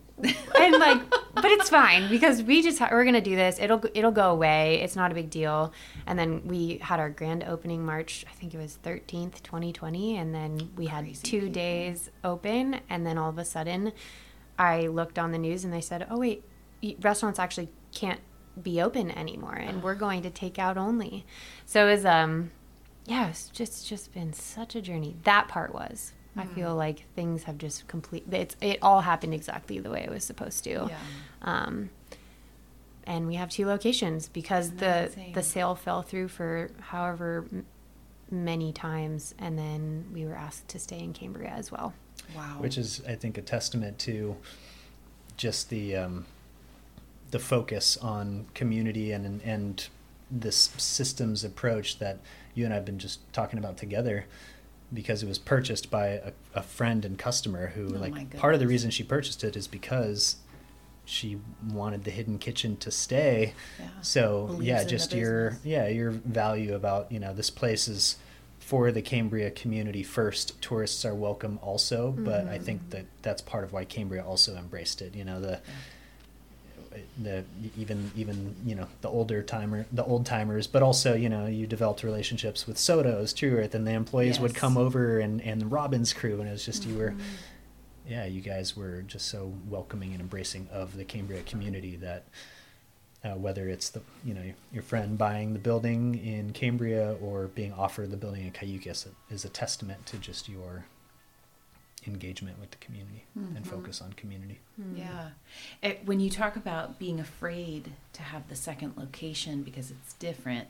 and like but it's fine because we just ha- we're gonna do this. It'll it'll go away. It's not a big deal. And then we had our grand opening march i think it was 13th 2020 and then we had Crazy two people. days open. And then all of a sudden i looked on the news and they said oh wait restaurants actually can't be open anymore and we're going to take out only so it was um yeah it's just just been such a journey that part was i feel like things have just complete it's it all happened exactly the way it was supposed to Yeah. um and we have two locations because the insane? the sale fell through for however many times and then we were asked to stay in cambria as well Wow. which is I think a testament to just the um, the focus on community and and this systems approach that you and I've been just talking about together because it was purchased by a, a friend and customer who Oh like part of the reason she purchased it is because she wanted the hidden kitchen to stay Yeah. so Believes yeah just your business. yeah your value about you know this place is for the Cambria community first. Tourists are welcome also, but I mm-hmm. think that that's part of why Cambria also embraced it. You know the the even even you know the older timer the old timers, but also you know you developed relationships with Soto's, True Earth, and the employees would come over and and the Robbins crew, and it was just you were. Yeah, you guys were just so welcoming and embracing of the Cambria community that uh, whether it's the you know your friend buying the building in Cambria or being offered the building in Cayucos is a testament to just your engagement with the community and mm-hmm. focus on community. Mm-hmm. Yeah. It, when you talk about being afraid to have the second location because it's different,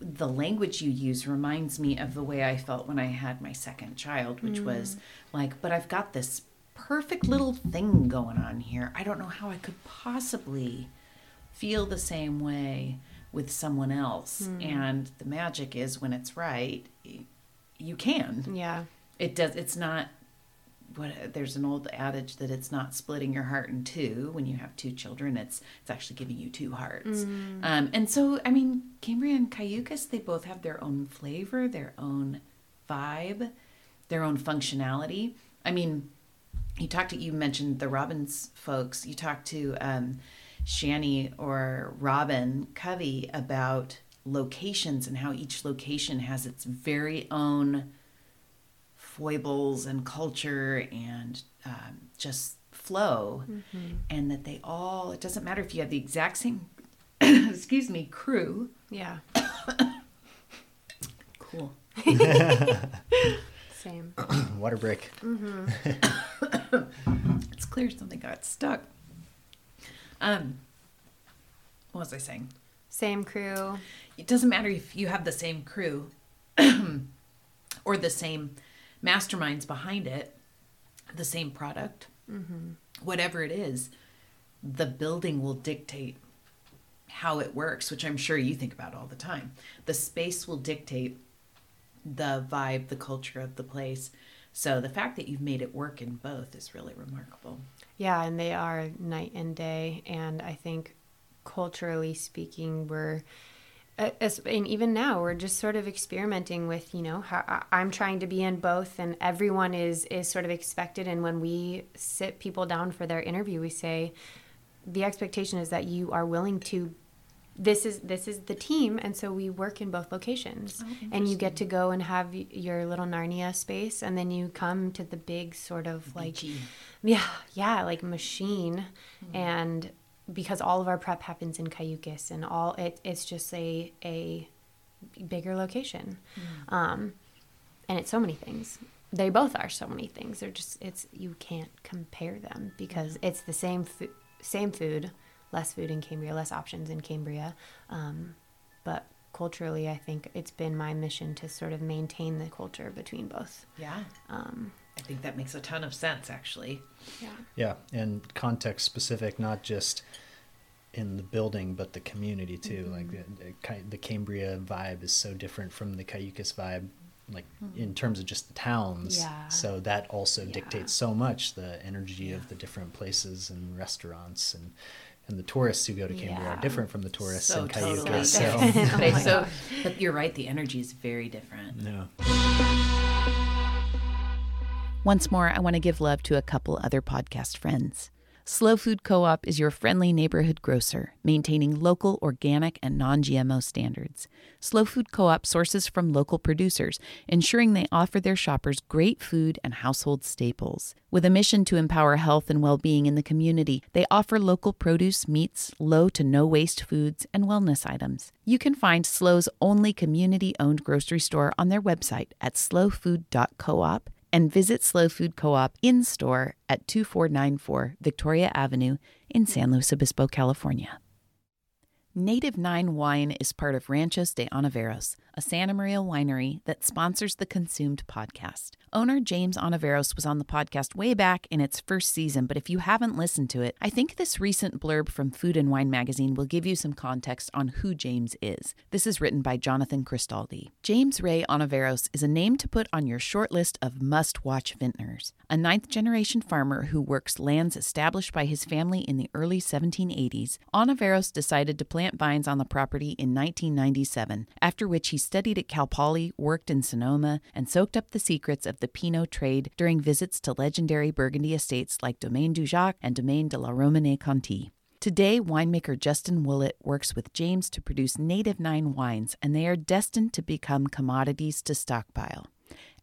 the language you use reminds me of the way I felt when I had my second child, which mm. was like, but I've got this perfect little thing going on here. I don't know how I could possibly feel the same way with someone else. Mm. And the magic is when it's right, you can yeah it does it's not what there's an old adage that it's not splitting your heart in two. When you have two children it's it's actually giving you two hearts. Um, and so i mean cambria and cayucos they both have their own flavor their own vibe their own functionality. I mean you talked to you mentioned the robbins folks. You talked to um, shani or robin covey about locations and how each location has its very own foibles and culture and um, just flow. And that they all it doesn't matter if you have the exact same excuse me crew. Yeah. Cool. Same. Water break. it's clear something got stuck. Um what was i saying? Same crew. It doesn't matter if you have the same crew or the same masterminds behind it, the same product, mm-hmm. whatever it is, the building will dictate how it works, which I'm sure you think about all the time. The space will dictate the vibe, the culture of the place. So the fact that you've made it work in both is really remarkable. Yeah, and they are night and day. And I think culturally speaking, we're, as, and even now, we're just sort of experimenting with, you know, how I'm trying to be in both, and everyone is is sort of expected. And when we sit people down for their interview, we say, the expectation is that you are willing to this is this is the team. And so we work in both locations. And you get to go and have your little narnia space and then you come to the big sort of like Beachy. yeah yeah like machine. And because all of our prep happens in cayucos and all it, it's just a a bigger location. Um and it's so many things. They both are so many things. They're just it's you can't compare them because it's the same food same food less food in cambria less options in cambria. Um, but culturally i think it's been my mission to sort of maintain the culture between both. Yeah. um, I think that makes a ton of sense, actually. yeah Yeah, and context specific, not just in the building, but the community too. Mm-hmm. Like the, the, the Cambria vibe is so different from the Cayucos vibe, like mm-hmm. in terms of just the towns. Yeah. So that also Yeah. dictates so much the energy of the different places and restaurants and. And the tourists who go to Cambria Yeah. are different from the tourists so in totally Cayucos. So, different. Oh so, but you're right. The energy is very different. no. Once more, I want to give love to a couple other podcast friends. SLO Food Co op is your friendly neighborhood grocer, maintaining local, organic, and non GMO standards. SLO Food Co op sources from local producers, ensuring they offer their shoppers great food and household staples. With a mission to empower health and well being in the community, they offer local produce, meats, low to no waste foods, and wellness items. You can find SLO's only community owned grocery store on their website at slofood.coop and visit SLO Food Co op in store at 2494 Victoria Avenue in San Luis Obispo, California. Native Nine Wine is part of Ranchos de Ontiveros, a Santa Maria winery that sponsors the Consumed podcast. Owner James Ontiveros was on the podcast way back in its first season, but if you haven't listened to it, I think this recent blurb from Food and Wine magazine will give you some context on who James is. This is written by Jonathan Cristaldi. James Ray Ontiveros is a name to put on your short list of must watch vintners. A ninth generation farmer who works lands established by his family in the early 1780s, Ontiveros decided to plant vines on the property in 1997, after which he studied at Cal Poly, worked in Sonoma, and soaked up the secrets of the Pinot trade during visits to legendary Burgundy estates like Domaine Dujac and Domaine de la Romanée Conti. Today, winemaker Justin Willett works with James to produce native nine wines, and they are destined to become commodities to stockpile.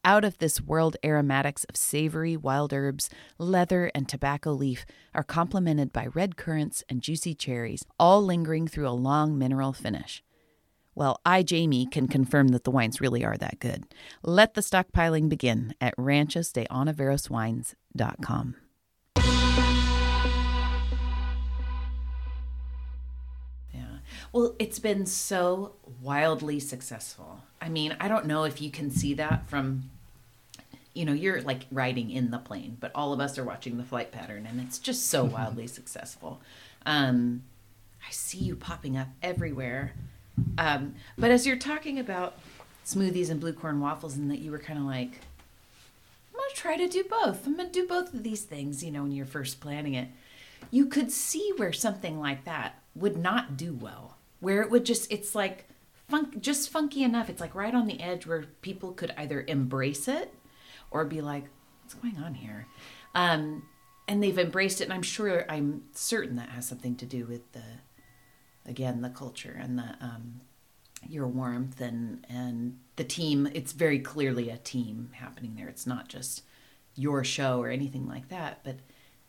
Out of this world aromatics of savory wild herbs, leather, and tobacco leaf are complemented by red currants and juicy cherries, all lingering through a long mineral finish. Well, I, Jamie, can confirm that the wines really are that good. Let the stockpiling begin at Ranchos de ranchosdeonaveroswines.com. Yeah. Well, it's been so wildly successful. I mean, I don't know if you can see that from, you know, you're like riding in the plane, but all of us are watching the flight pattern and it's just so wildly successful. Um, I see you popping up everywhere. Um, but as you're talking about smoothies and blue corn waffles, and that you were kind of like, I'm to try to do both. I'm to do both of these things, you know, when you're first planning it. You could see where something like that would not do well, where it would just, it's like funk, just funky enough. It's like right on the edge where people could either embrace it or be like, what's going on here? Um, and they've embraced it. And I'm sure, I'm certain that has something to do with the, again, the culture and the, um, your warmth and and the team it's very clearly a team happening there. It's not just your show or anything like that but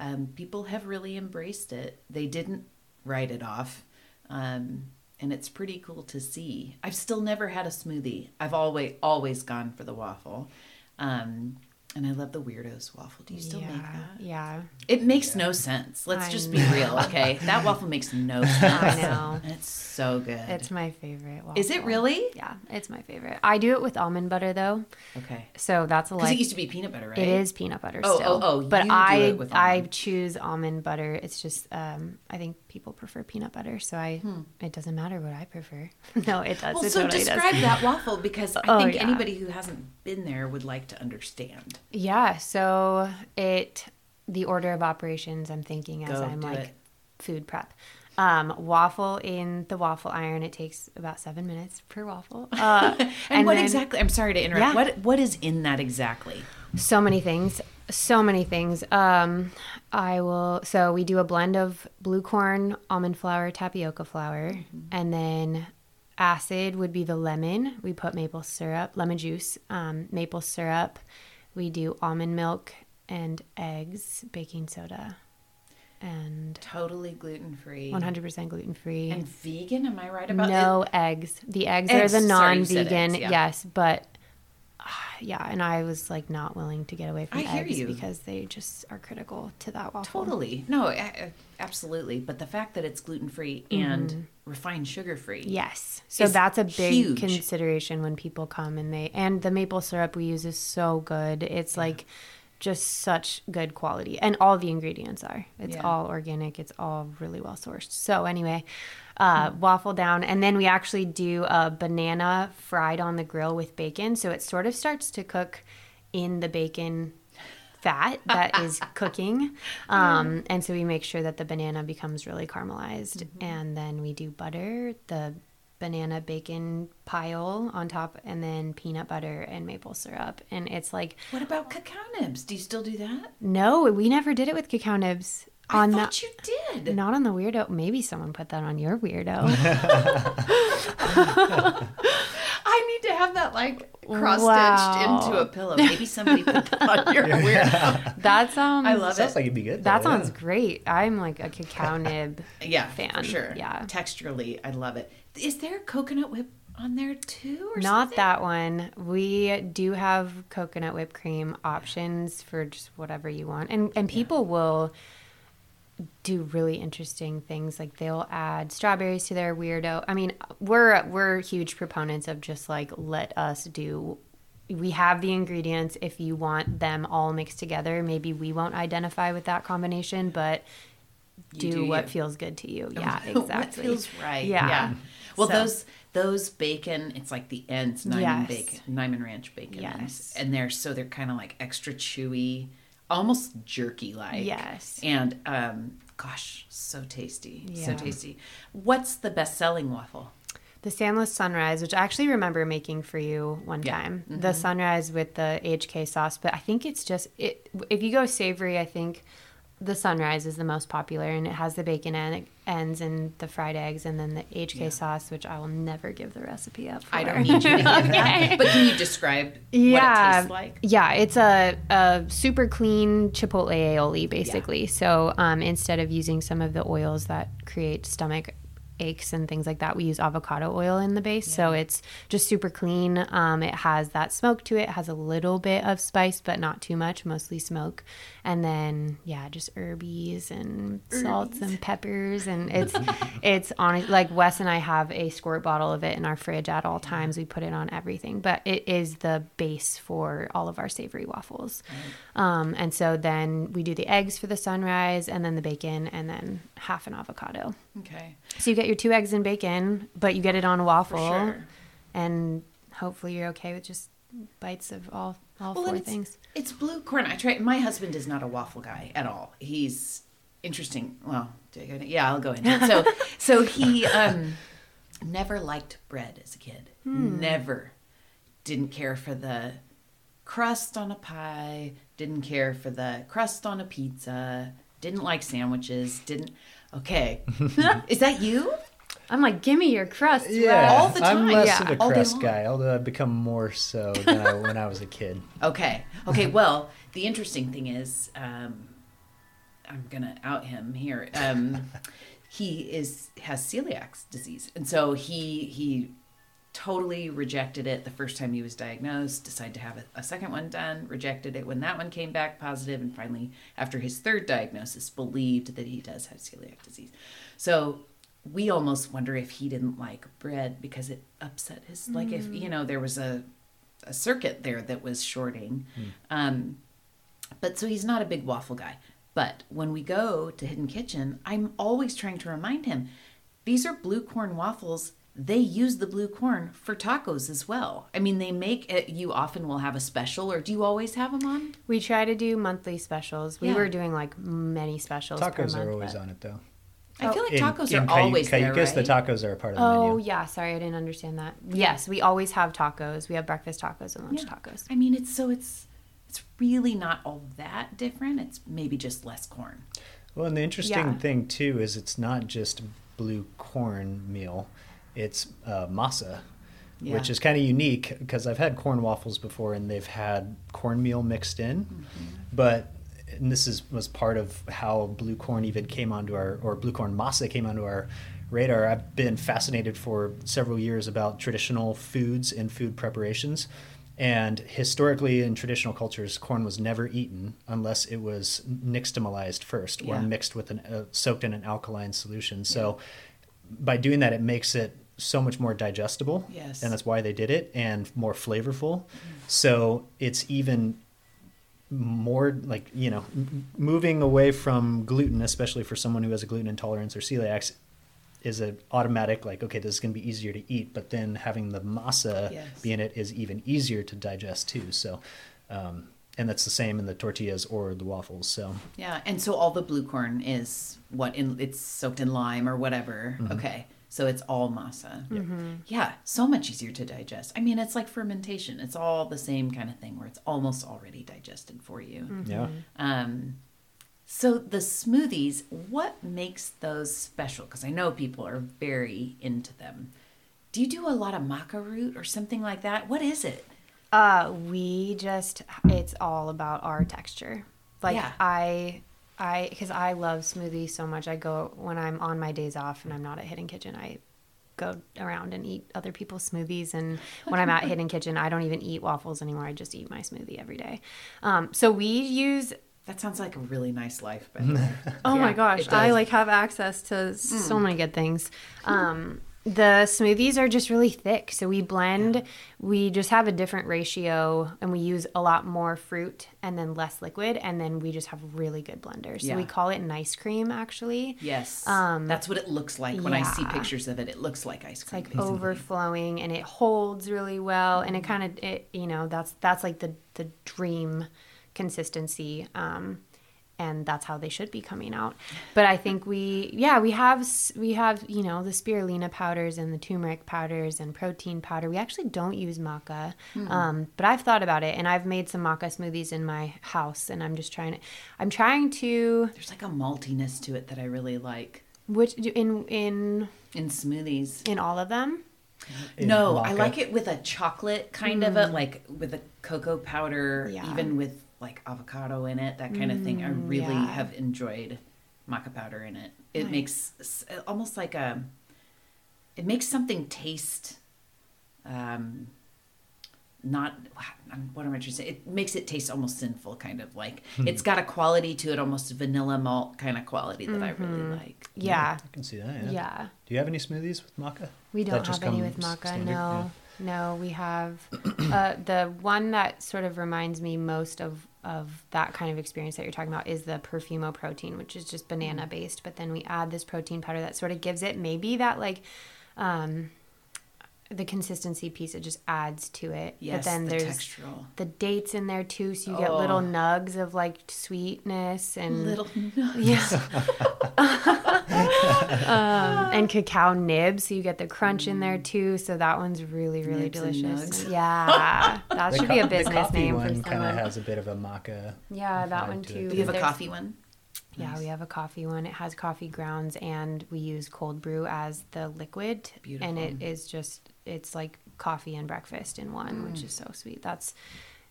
um, people have really embraced it. They didn't write it off um, and it's pretty cool to see. I've still never had a smoothie. I've always always gone for the waffle. Um, and i love the weirdos waffle do you still yeah, make that yeah. it makes no sense let's I just be know. real okay that waffle makes no sense I know. it's so good It's my favorite. Waffle. is it really Yeah, it's my favorite. I do it with almond butter though, okay so that's a Because like. it used to be peanut butter, right? It is peanut butter Oh, still. oh, oh, but you do I it with I choose almond butter. It's just um I think people prefer peanut butter, so I it doesn't matter what I prefer. no, it does. Hmm. Well, it so totally describe does. that waffle because I Oh, think yeah. anybody who hasn't been there would like to understand. Yeah, so it the order of operations I'm thinking as Go, I'm like it. food prep. Um, waffle in the waffle iron. It takes about seven minutes per waffle. Uh, And, what then- exactly? I'm sorry to interrupt. Yeah. What what is in that exactly? So many things. So many things. Um, I will. So we do a blend of blue corn, almond flour, tapioca flour, Mm-hmm. and then acid would be the lemon. We put maple syrup, lemon juice, um, maple syrup. We do almond milk and eggs, baking soda, and Totally gluten free. 100% gluten free. And vegan, am I right about that? no eggs. The eggs, Eggs, are the sorry, you said non-vegan. eggs, yeah. Yes, but yeah, and I was like not willing to get away from I eggs because they just are critical to that waffle. Totally. No, absolutely. But the fact that it's gluten free mm-hmm. and refined sugar free. Yes. So that's a big huge. consideration when people come and they and the maple syrup we use is so good. It's like just such good quality and all the ingredients are. It's Yeah. all organic. It's all really well sourced. So anyway, uh, waffle down and then we actually do a banana fried on the grill with bacon. So it sort of starts to cook in the bacon fat that is cooking. Um, and so we make sure that the banana becomes really caramelized. And then we do butter, the banana bacon pile on top, and then peanut butter and maple syrup. And it's like, What about cacao nibs? Do you still do that? no, we never did it with cacao nibs. On I the, you did. not on the weirdo. Maybe someone put that on your weirdo. I need to have that like cross stitched Wow. into a pillow. Maybe somebody put that on your weird. that sounds. Um, I love Sounds it. like it'd be good. That though, sounds yeah. great. I'm like a cacao nib. Yeah, fan. for sure. Yeah. texturally, I love it. Is there coconut whip on there too, or Not something? that one. We do have coconut whipped cream options for just whatever you want. And and people will do really interesting things like they'll add strawberries to their weirdo. I mean, we're we're huge proponents of just like let us do we have the ingredients if you want them all mixed together. Maybe we won't identify with that combination, but do, do what you. feels good to you. Yeah, what exactly. feels right. Yeah. Well, So- those those bacon, it's like the ends, Niman Yes. bacon, Niman Ranch bacon Yes. ends, and they're so they're kind of like extra chewy, almost jerky like. Yes. And um, gosh, so tasty, so tasty. What's the best selling waffle? The Sandless Sunrise, which I actually remember making for you one Yeah. time. The sunrise with the HK sauce, but I think it's just it. If you go savory, I think the sunrise is the most popular, and it has the bacon en- ends and the fried eggs, and then the HK Yeah. sauce, which I will never give the recipe up. For. I don't need you to give that, but can you describe what it tastes like? Yeah, it's a, a super clean chipotle aioli, basically. So um, instead of using some of the oils that create stomach aches and things like that, we use avocado oil in the base. So it's just super clean. Um, it has that smoke to it, has a little bit of spice, but not too much, mostly smoke. And then, yeah, just herbies and salts and peppers. And it's, it's honest, like Wes and I have a squirt bottle of it in our fridge at all times. We put it on everything, but it is the base for all of our savory waffles. Um, and so then we do the eggs for the sunrise and then the bacon and then half an avocado. Okay, So you get your two eggs and bacon, but you get it on a waffle. sure. And hopefully you're okay with just bites of all, all Well, four it's, things. It's blue corn. I try. My husband is not a waffle guy at all. He's interesting. Well, do I go into, yeah, I'll go into it. So, so he um, never liked bread as a kid. Hmm. Never. Didn't care for the crust on a pie. Didn't care for the crust on a pizza. Didn't like sandwiches. Didn't. Okay, is that you? I'm like, give me your crust. Yeah, all the time. I'm less yeah, of a crust guy, although I've become more so than I, when I was a kid. Okay. Okay. Well, the interesting thing is, um, I'm gonna out him here. Um, he is has celiac disease, and so he he totally rejected it the first time he was diagnosed. Decided to have a, a second one done. Rejected it when that one came back positive, and finally, after his third diagnosis, believed that he does have celiac disease. So we almost wonder if he didn't like bread because it upset his like if you know there was a a circuit there that was shorting. Um, but so he's not a big waffle guy. But when we go to Hidden Kitchen, I'm always trying to remind him these are blue corn waffles. They use the blue corn for tacos as well. I mean, they make it, you often will have a special, or do you always have them on? We try to do monthly specials. We Yeah. were doing like many specials. per Tacos month, are always but- on it though. I feel like In- tacos in are Cayu- always there, Cayucos, right? the tacos are a part of the Oh menu. yeah, sorry, I didn't understand that. Yes, we always have tacos. We have breakfast tacos and lunch Yeah. tacos. I mean, it's so it's it's really not all that different. It's maybe just less corn. Well, and the interesting Yeah. thing too is it's not just blue corn meal; it's uh, masa, Yeah. which is kind of unique because I've had corn waffles before and they've had cornmeal mixed in, but and this is was part of how blue corn even came onto our or blue corn masa came onto our radar. I've been fascinated for several years about traditional foods and food preparations. And historically, in traditional cultures, corn was never eaten unless it was nixtamalized first or mixed with an uh, soaked in an alkaline solution. So, by doing that, it makes it so much more digestible. Yes. and that's why they did it, and more flavorful. So it's even more like you know m- moving away from gluten, especially for someone who has a gluten intolerance or celiac, is an automatic like okay, this is going to be easier to eat. But then having the masa Yes. be in it is even easier to digest too. So. Um, and that's the same in the tortillas or the waffles. So Yeah, and so all the blue corn is what in it's soaked in lime or whatever. Okay. So it's all masa. Yeah, so much easier to digest. I mean, it's like fermentation. It's all the same kind of thing where it's almost already digested for you. yeah, Um, so the smoothies, what makes those special? Because I know people are very into them. Do you do a lot of maca root or something like that? What is it? Uh, we just it's all about our texture. Like Yeah. I I because I love smoothies so much. I go when I'm on my days off and I'm not at Hidden Kitchen. I go around and eat other people's smoothies. And when I'm at Hidden Kitchen, I don't even eat waffles anymore. I just eat my smoothie every day. Um, so we use That sounds like a really nice life. By the way. Oh Yeah, my gosh, I like have access to so many good things. Um, the smoothies are just really thick, so we blend. We just have a different ratio, and we use a lot more fruit and then less liquid, and then we just have really good blenders. So we call it an ice cream, actually. Yes. Um, That's what it looks like when I see pictures of it. It looks like ice cream. like basically. overflowing and it holds really well and it kind of it you know that's that's like the the dream consistency um and that's how they should be coming out but i think we yeah we have we have you know the spirulina powders and the turmeric powders and protein powder we actually don't use maca um, but i've thought about it and i've made some maca smoothies in my house and i'm just trying to i'm trying to There's like a maltiness to it that I really like which in in in smoothies. in all of them In no, I like it with a chocolate kind of a like with a cocoa powder, Mm. Yeah. even with like avocado in it, that kind of thing. I really yeah. have enjoyed maca powder in it. It Nice. makes almost like a. It makes something taste. Um, not what am I trying to say? It makes it taste almost sinful, kind of like Hmm. it's got a quality to it, almost vanilla malt kind of quality that I really like. yeah I can see that. Yeah. yeah Do you have any smoothies with maca? We don't just have any come with maca. standard? No, no. We have uh, the one that sort of reminds me most of of that kind of experience that you're talking about is the Perfumo protein, which is just Mm. banana based. But then we add this protein powder that sort of gives it maybe that like. Um, the consistency piece it just adds to it Yes, but then the there's textural. the dates in there too so you get little Oh. nugs of like sweetness and Little yeah. um, and cacao nibs, so you get the crunch in there too. So that one's really, really Nibs and delicious. nugs. Yeah, that The should co- be a the business coffee name one for kind of has a bit of a maca. Yeah, that one too. Do you have a coffee one? Yeah, Nice. we have a coffee one. It has coffee grounds, and we use cold brew as the liquid. And it is just, it's like coffee and breakfast in one, which Mm. is so sweet. That's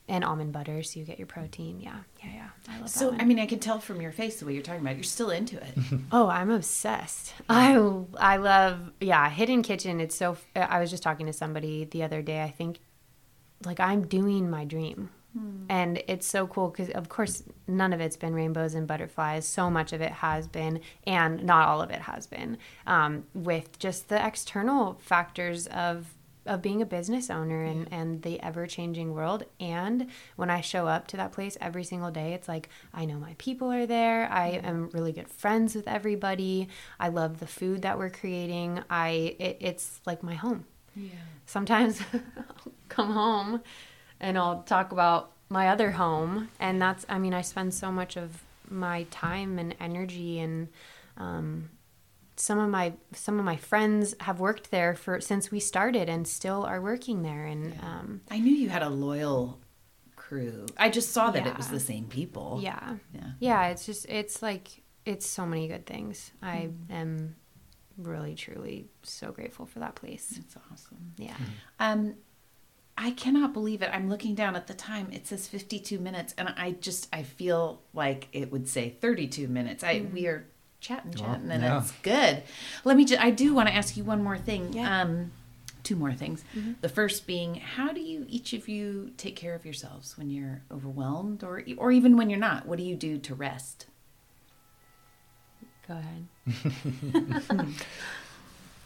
and almond butter, so you get your protein. Yeah, yeah, yeah. I love So that one. I mean, I can tell from your face the way you're talking about. it. You're still into it. Oh, I'm obsessed. I I love yeah, Hidden Kitchen. It's so I was just talking to somebody the other day. I think like I'm doing my dream. And it's so cool cuz of course none of it's been rainbows and butterflies. So much of it has been and not all of it has been um, with just the external factors of of being a business owner and, and the ever changing world. And when I show up to that place every single day, it's like I know my people are there. I am really good friends with everybody. I love the food that we're creating. I it, it's like my home. Yeah. Sometimes come home and I'll talk about my other home, and that's I mean I spend so much of my time and energy and um, some of my some of my friends have worked there for since we started and still are working there and um, I knew you had a loyal crew crew. I just saw that it was the same people. Yeah. Yeah. Yeah, it's just it's like it's so many good things. I Mm-hmm. am really truly so grateful for that place. It's awesome. Yeah. Um, I cannot believe it. I'm looking down at the time. It says 52 minutes, and I just I feel like it would say 32 minutes. I we are chatting, chatting, and yeah. it's good. Let me. Just, I do want to ask you one more thing. Yeah. Um, two more things. The first being, how do you each of you take care of yourselves when you're overwhelmed, or or even when you're not? What do you do to rest? Go ahead.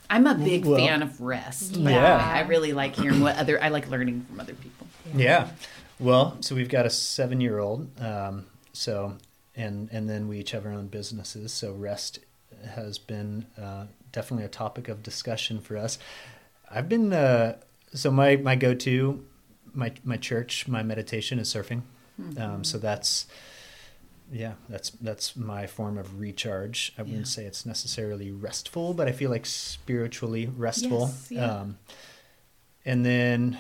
I'm a big Well, fan of rest. Yeah. I really like hearing what other. I like learning from other people. Yeah. Well, so we've got a seven-year-old. Um, so, and and then we each have our own businesses. So rest has been uh, definitely a topic of discussion for us. I've been uh, so my my go-to, my my church, my meditation is surfing. Um, so that's yeah, that's that's my form of recharge. I wouldn't Yeah. say it's necessarily restful, but I feel like spiritually restful. Yes, yeah. Um, and then,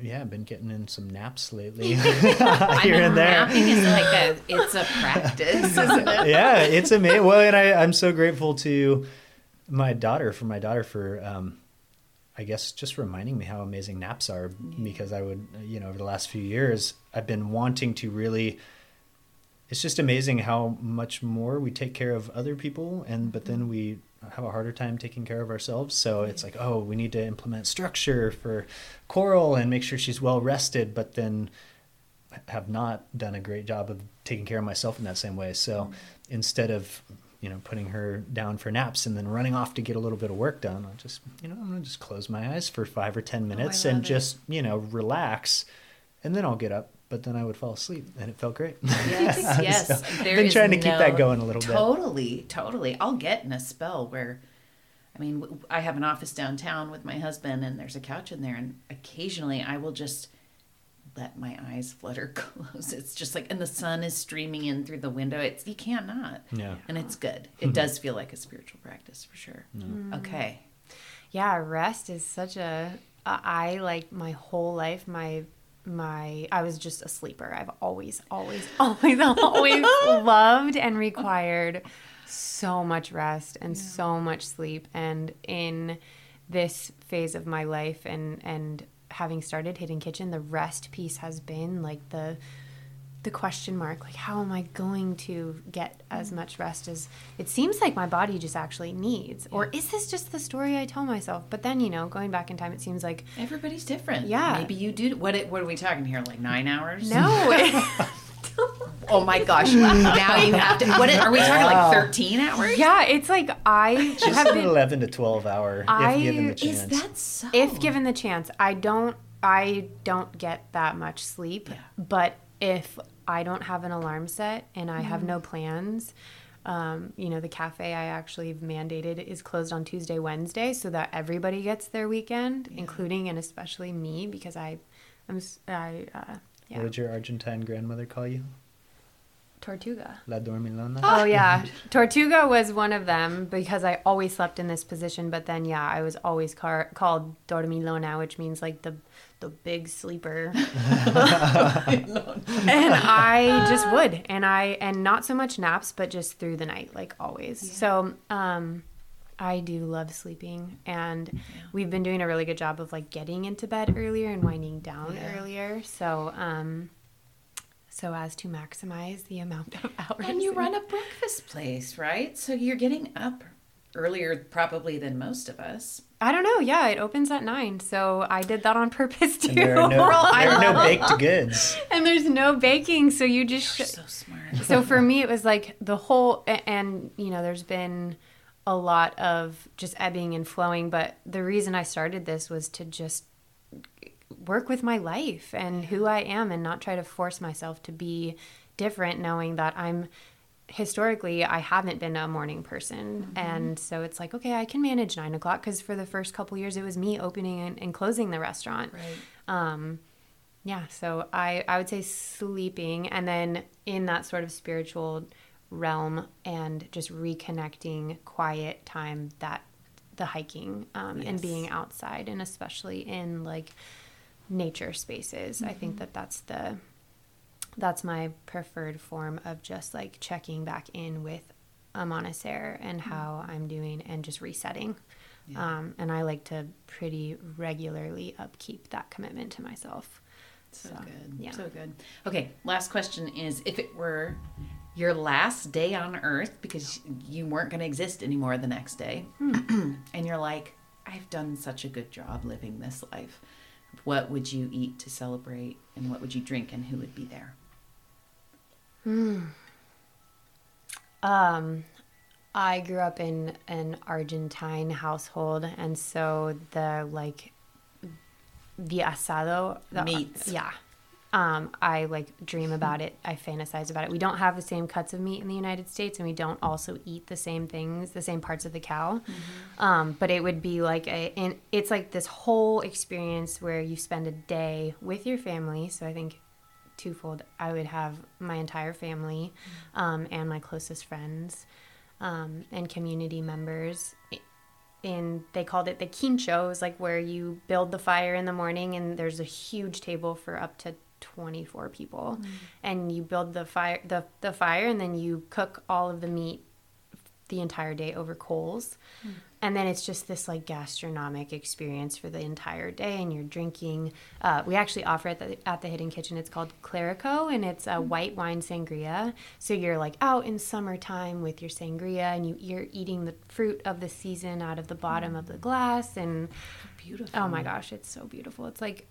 yeah, I've been getting in some naps lately, here and there. Napping is like a. It's a practice, isn't it? yeah, it's amazing. Well, and I, I'm so grateful to my daughter for my daughter for, um, I guess, just reminding me how amazing naps are. Because I would, you know, over the last few years, I've been wanting to really. It's just amazing how much more we take care of other people, and but then we have a harder time taking care of ourselves. So it's like, oh, we need to implement structure for Coral and make sure she's well rested, but then have not done a great job of taking care of myself in that same way. So instead of you know putting her down for naps and then running off to get a little bit of work done, I'll just you know I'm gonna just close my eyes for five or ten oh, minutes and love it. just you know relax, and then I'll get up. But then I would fall asleep, and it felt great. Yes, yes. So, There I've been trying to keep that going a little bit. Totally, totally. I'll get in a spell where, I mean, I have an office downtown with my husband, and there's a couch in there, and occasionally I will just let my eyes flutter close. It's just like, and the sun is streaming in through the window. It's you can't not. Yeah. and it's good. It mm-hmm. does feel like a spiritual practice for sure. Mm. Okay. Yeah, rest is such a I like my whole life my my I was just a sleeper. I've always always always always loved and required so much rest and so much sleep and in this phase of my life and and having started Hidden Kitchen, the rest piece has been like the the question mark like how am i going to get as mm-hmm. much rest as it seems like my body just actually needs or is this just the story i tell myself but then you know going back in time it seems like Everybody's different. Yeah. Maybe you do. What? it- What are we talking here? Like nine hours? no Oh my gosh! now you have to. What are we talking? Like thirteen hours? yeah it's like i Just have an been 11 to 12 hour, I- if given the Is chance. that so? if given the chance i don't i don't get that much sleep Yeah. but if i don't have an alarm set and i have Mm. no plans um, you know the cafe i actually mandated is closed on tuesday wednesday so that everybody gets their weekend including and especially me because i i'm s- i uh, yeah What did your Argentine grandmother call you? Tortuga La Dormilona? Oh yeah, Tortuga was one of them because I always slept in this position. But then yeah, I was always car- called Dormilona, which means like the the big sleeper. and I just would, and I and not so much naps, but just through the night, like always. So um, I do love sleeping, and we've been doing a really good job of like getting into bed earlier and winding down Yeah. earlier. So um, so as to maximize the amount of hours. And you in- run a breakfast place, right? So you're getting up earlier probably than most of us. I don't know. Yeah, it opens at nine, so I did that on purpose too. And there are no, I there are no baked goods. and there's no baking, so you just. You're so smart. so for me, it was like the whole, and you know, there's been a lot of just ebbing and flowing, but the reason I started this was to just work with my life and who I am, and not try to force myself to be different, knowing that I'm historically I haven't been a morning person, and so it's like okay, I can manage nine o'clock because for the first couple years it was me opening and, and closing the restaurant. Right. Um, yeah, so I I would say sleeping, and then in that sort of spiritual realm, and just reconnecting, quiet time that the hiking um, and being outside, and especially in like nature spaces. I think mm-hmm. that that's the that's my preferred form of just like checking back in with a monastery and mm-hmm. how I'm doing and just resetting. Um, and I like to pretty regularly upkeep that commitment to myself. So, So, good. yeah. So good. Okay, last question is if it were your last day on earth because you weren't going to exist anymore the next day hmm. and you're like I've done such a good job living this life. What would you eat to celebrate and what would you drink and who would be there? Um, I grew up in an Argentine household, and so the like the asado, the, Meats. yeah. Um, I like dream about it. I fantasize about it. We don't have the same cuts of meat in the United States, and we don't also eat the same things, the same parts of the cow. Um, but it would be like a, and it's like this whole experience where you spend a day with your family. So I think twofold. I would have my entire family um, and my closest friends um, and community members. And they called it the quincho. Was like where you build the fire in the morning, and there's a huge table for up to 24 people. Mm. And you build the fire, the, the fire, and then you cook all of the meat the entire day over coals. Mm. And then it's just this like gastronomic experience for the entire day, and you're drinking. Uh, we actually offer it at the, at the Hidden Kitchen. It's called Clerico, and it's a mm. white wine sangria. So you're like out in summertime with your sangria, and you, you're eating the fruit of the season out of the bottom of the glass. And Beautiful. oh my gosh, it's so beautiful. It's like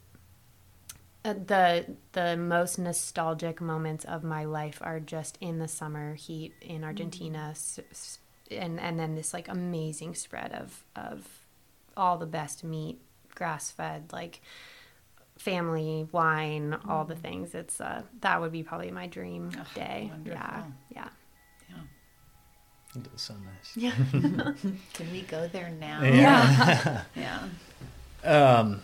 uh, the the most nostalgic moments of my life are just in the summer heat in Argentina, s- s- and and then this like amazing spread of of all the best meat, grass fed, like family wine, all the things. It's uh that would be probably my dream Oh, day. Yeah, wonderful. yeah. It does sound nice. Yeah. Can we go there now? Yeah. Yeah. Um,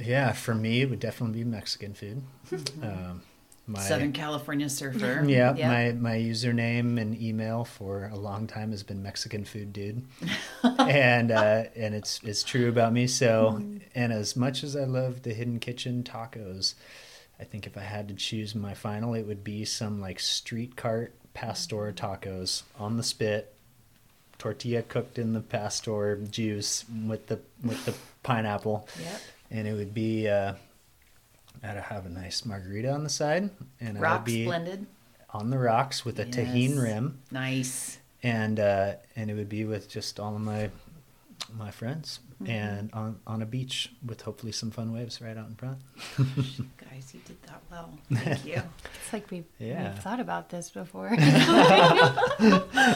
yeah, for me, it would definitely be Mexican food. Um, my, Southern California surfer. Yeah, Yep. my my username and email for a long time has been Mexican food dude, and uh, and it's it's true about me. So, and as much as I love the Hidden Kitchen tacos, I think if I had to choose my final, it would be some like street cart pastor tacos on the spit, tortilla cooked in the pastor juice with the with the pineapple, Yep. And it would be. Uh, I'd have a nice margarita on the side, and I'd be blended. on the rocks with a Tajín rim, Nice. and uh, and it would be with just all of my my friends, Mm-hmm. and on on a beach with hopefully some fun waves right out in front. Guys, you did that well. Thank you. It's like we've, Yeah. we've thought about this before.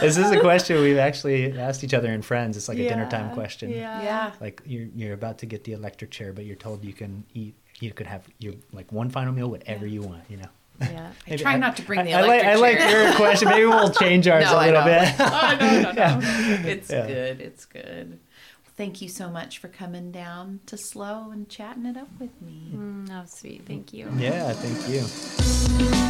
this is a question we've actually asked each other in friends. It's like a dinner time question. Yeah. yeah. Like you're you're about to get the electric chair, but you're told you can eat. You could have your like one final meal, whatever you want. You know. Yeah. I try not to bring the I, I like, electric I like chair. your question. Maybe we'll change ours No, a I little know. bit. oh, no, no, no. It's Yeah. good. It's good. Thank you so much for coming down to SLO and chatting it up with me. Mm, oh, sweet. Thank you. yeah, thank you.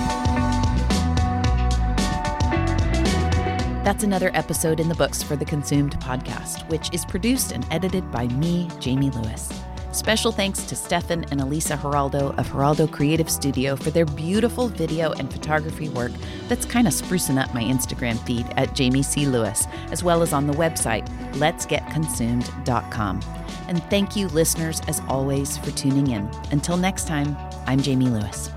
That's another episode in the books for the Consumed podcast, which is produced and edited by me, Jamie Lewis. Special thanks to Stefan and Elisa Geraldo of Geraldo Creative Studio for their beautiful video and photography work that's kind of sprucing up my Instagram feed at Jamie C. Lewis, as well as on the website, letsgetconsumed.com. And thank you, listeners, as always, for tuning in. Until next time, I'm Jamie Lewis.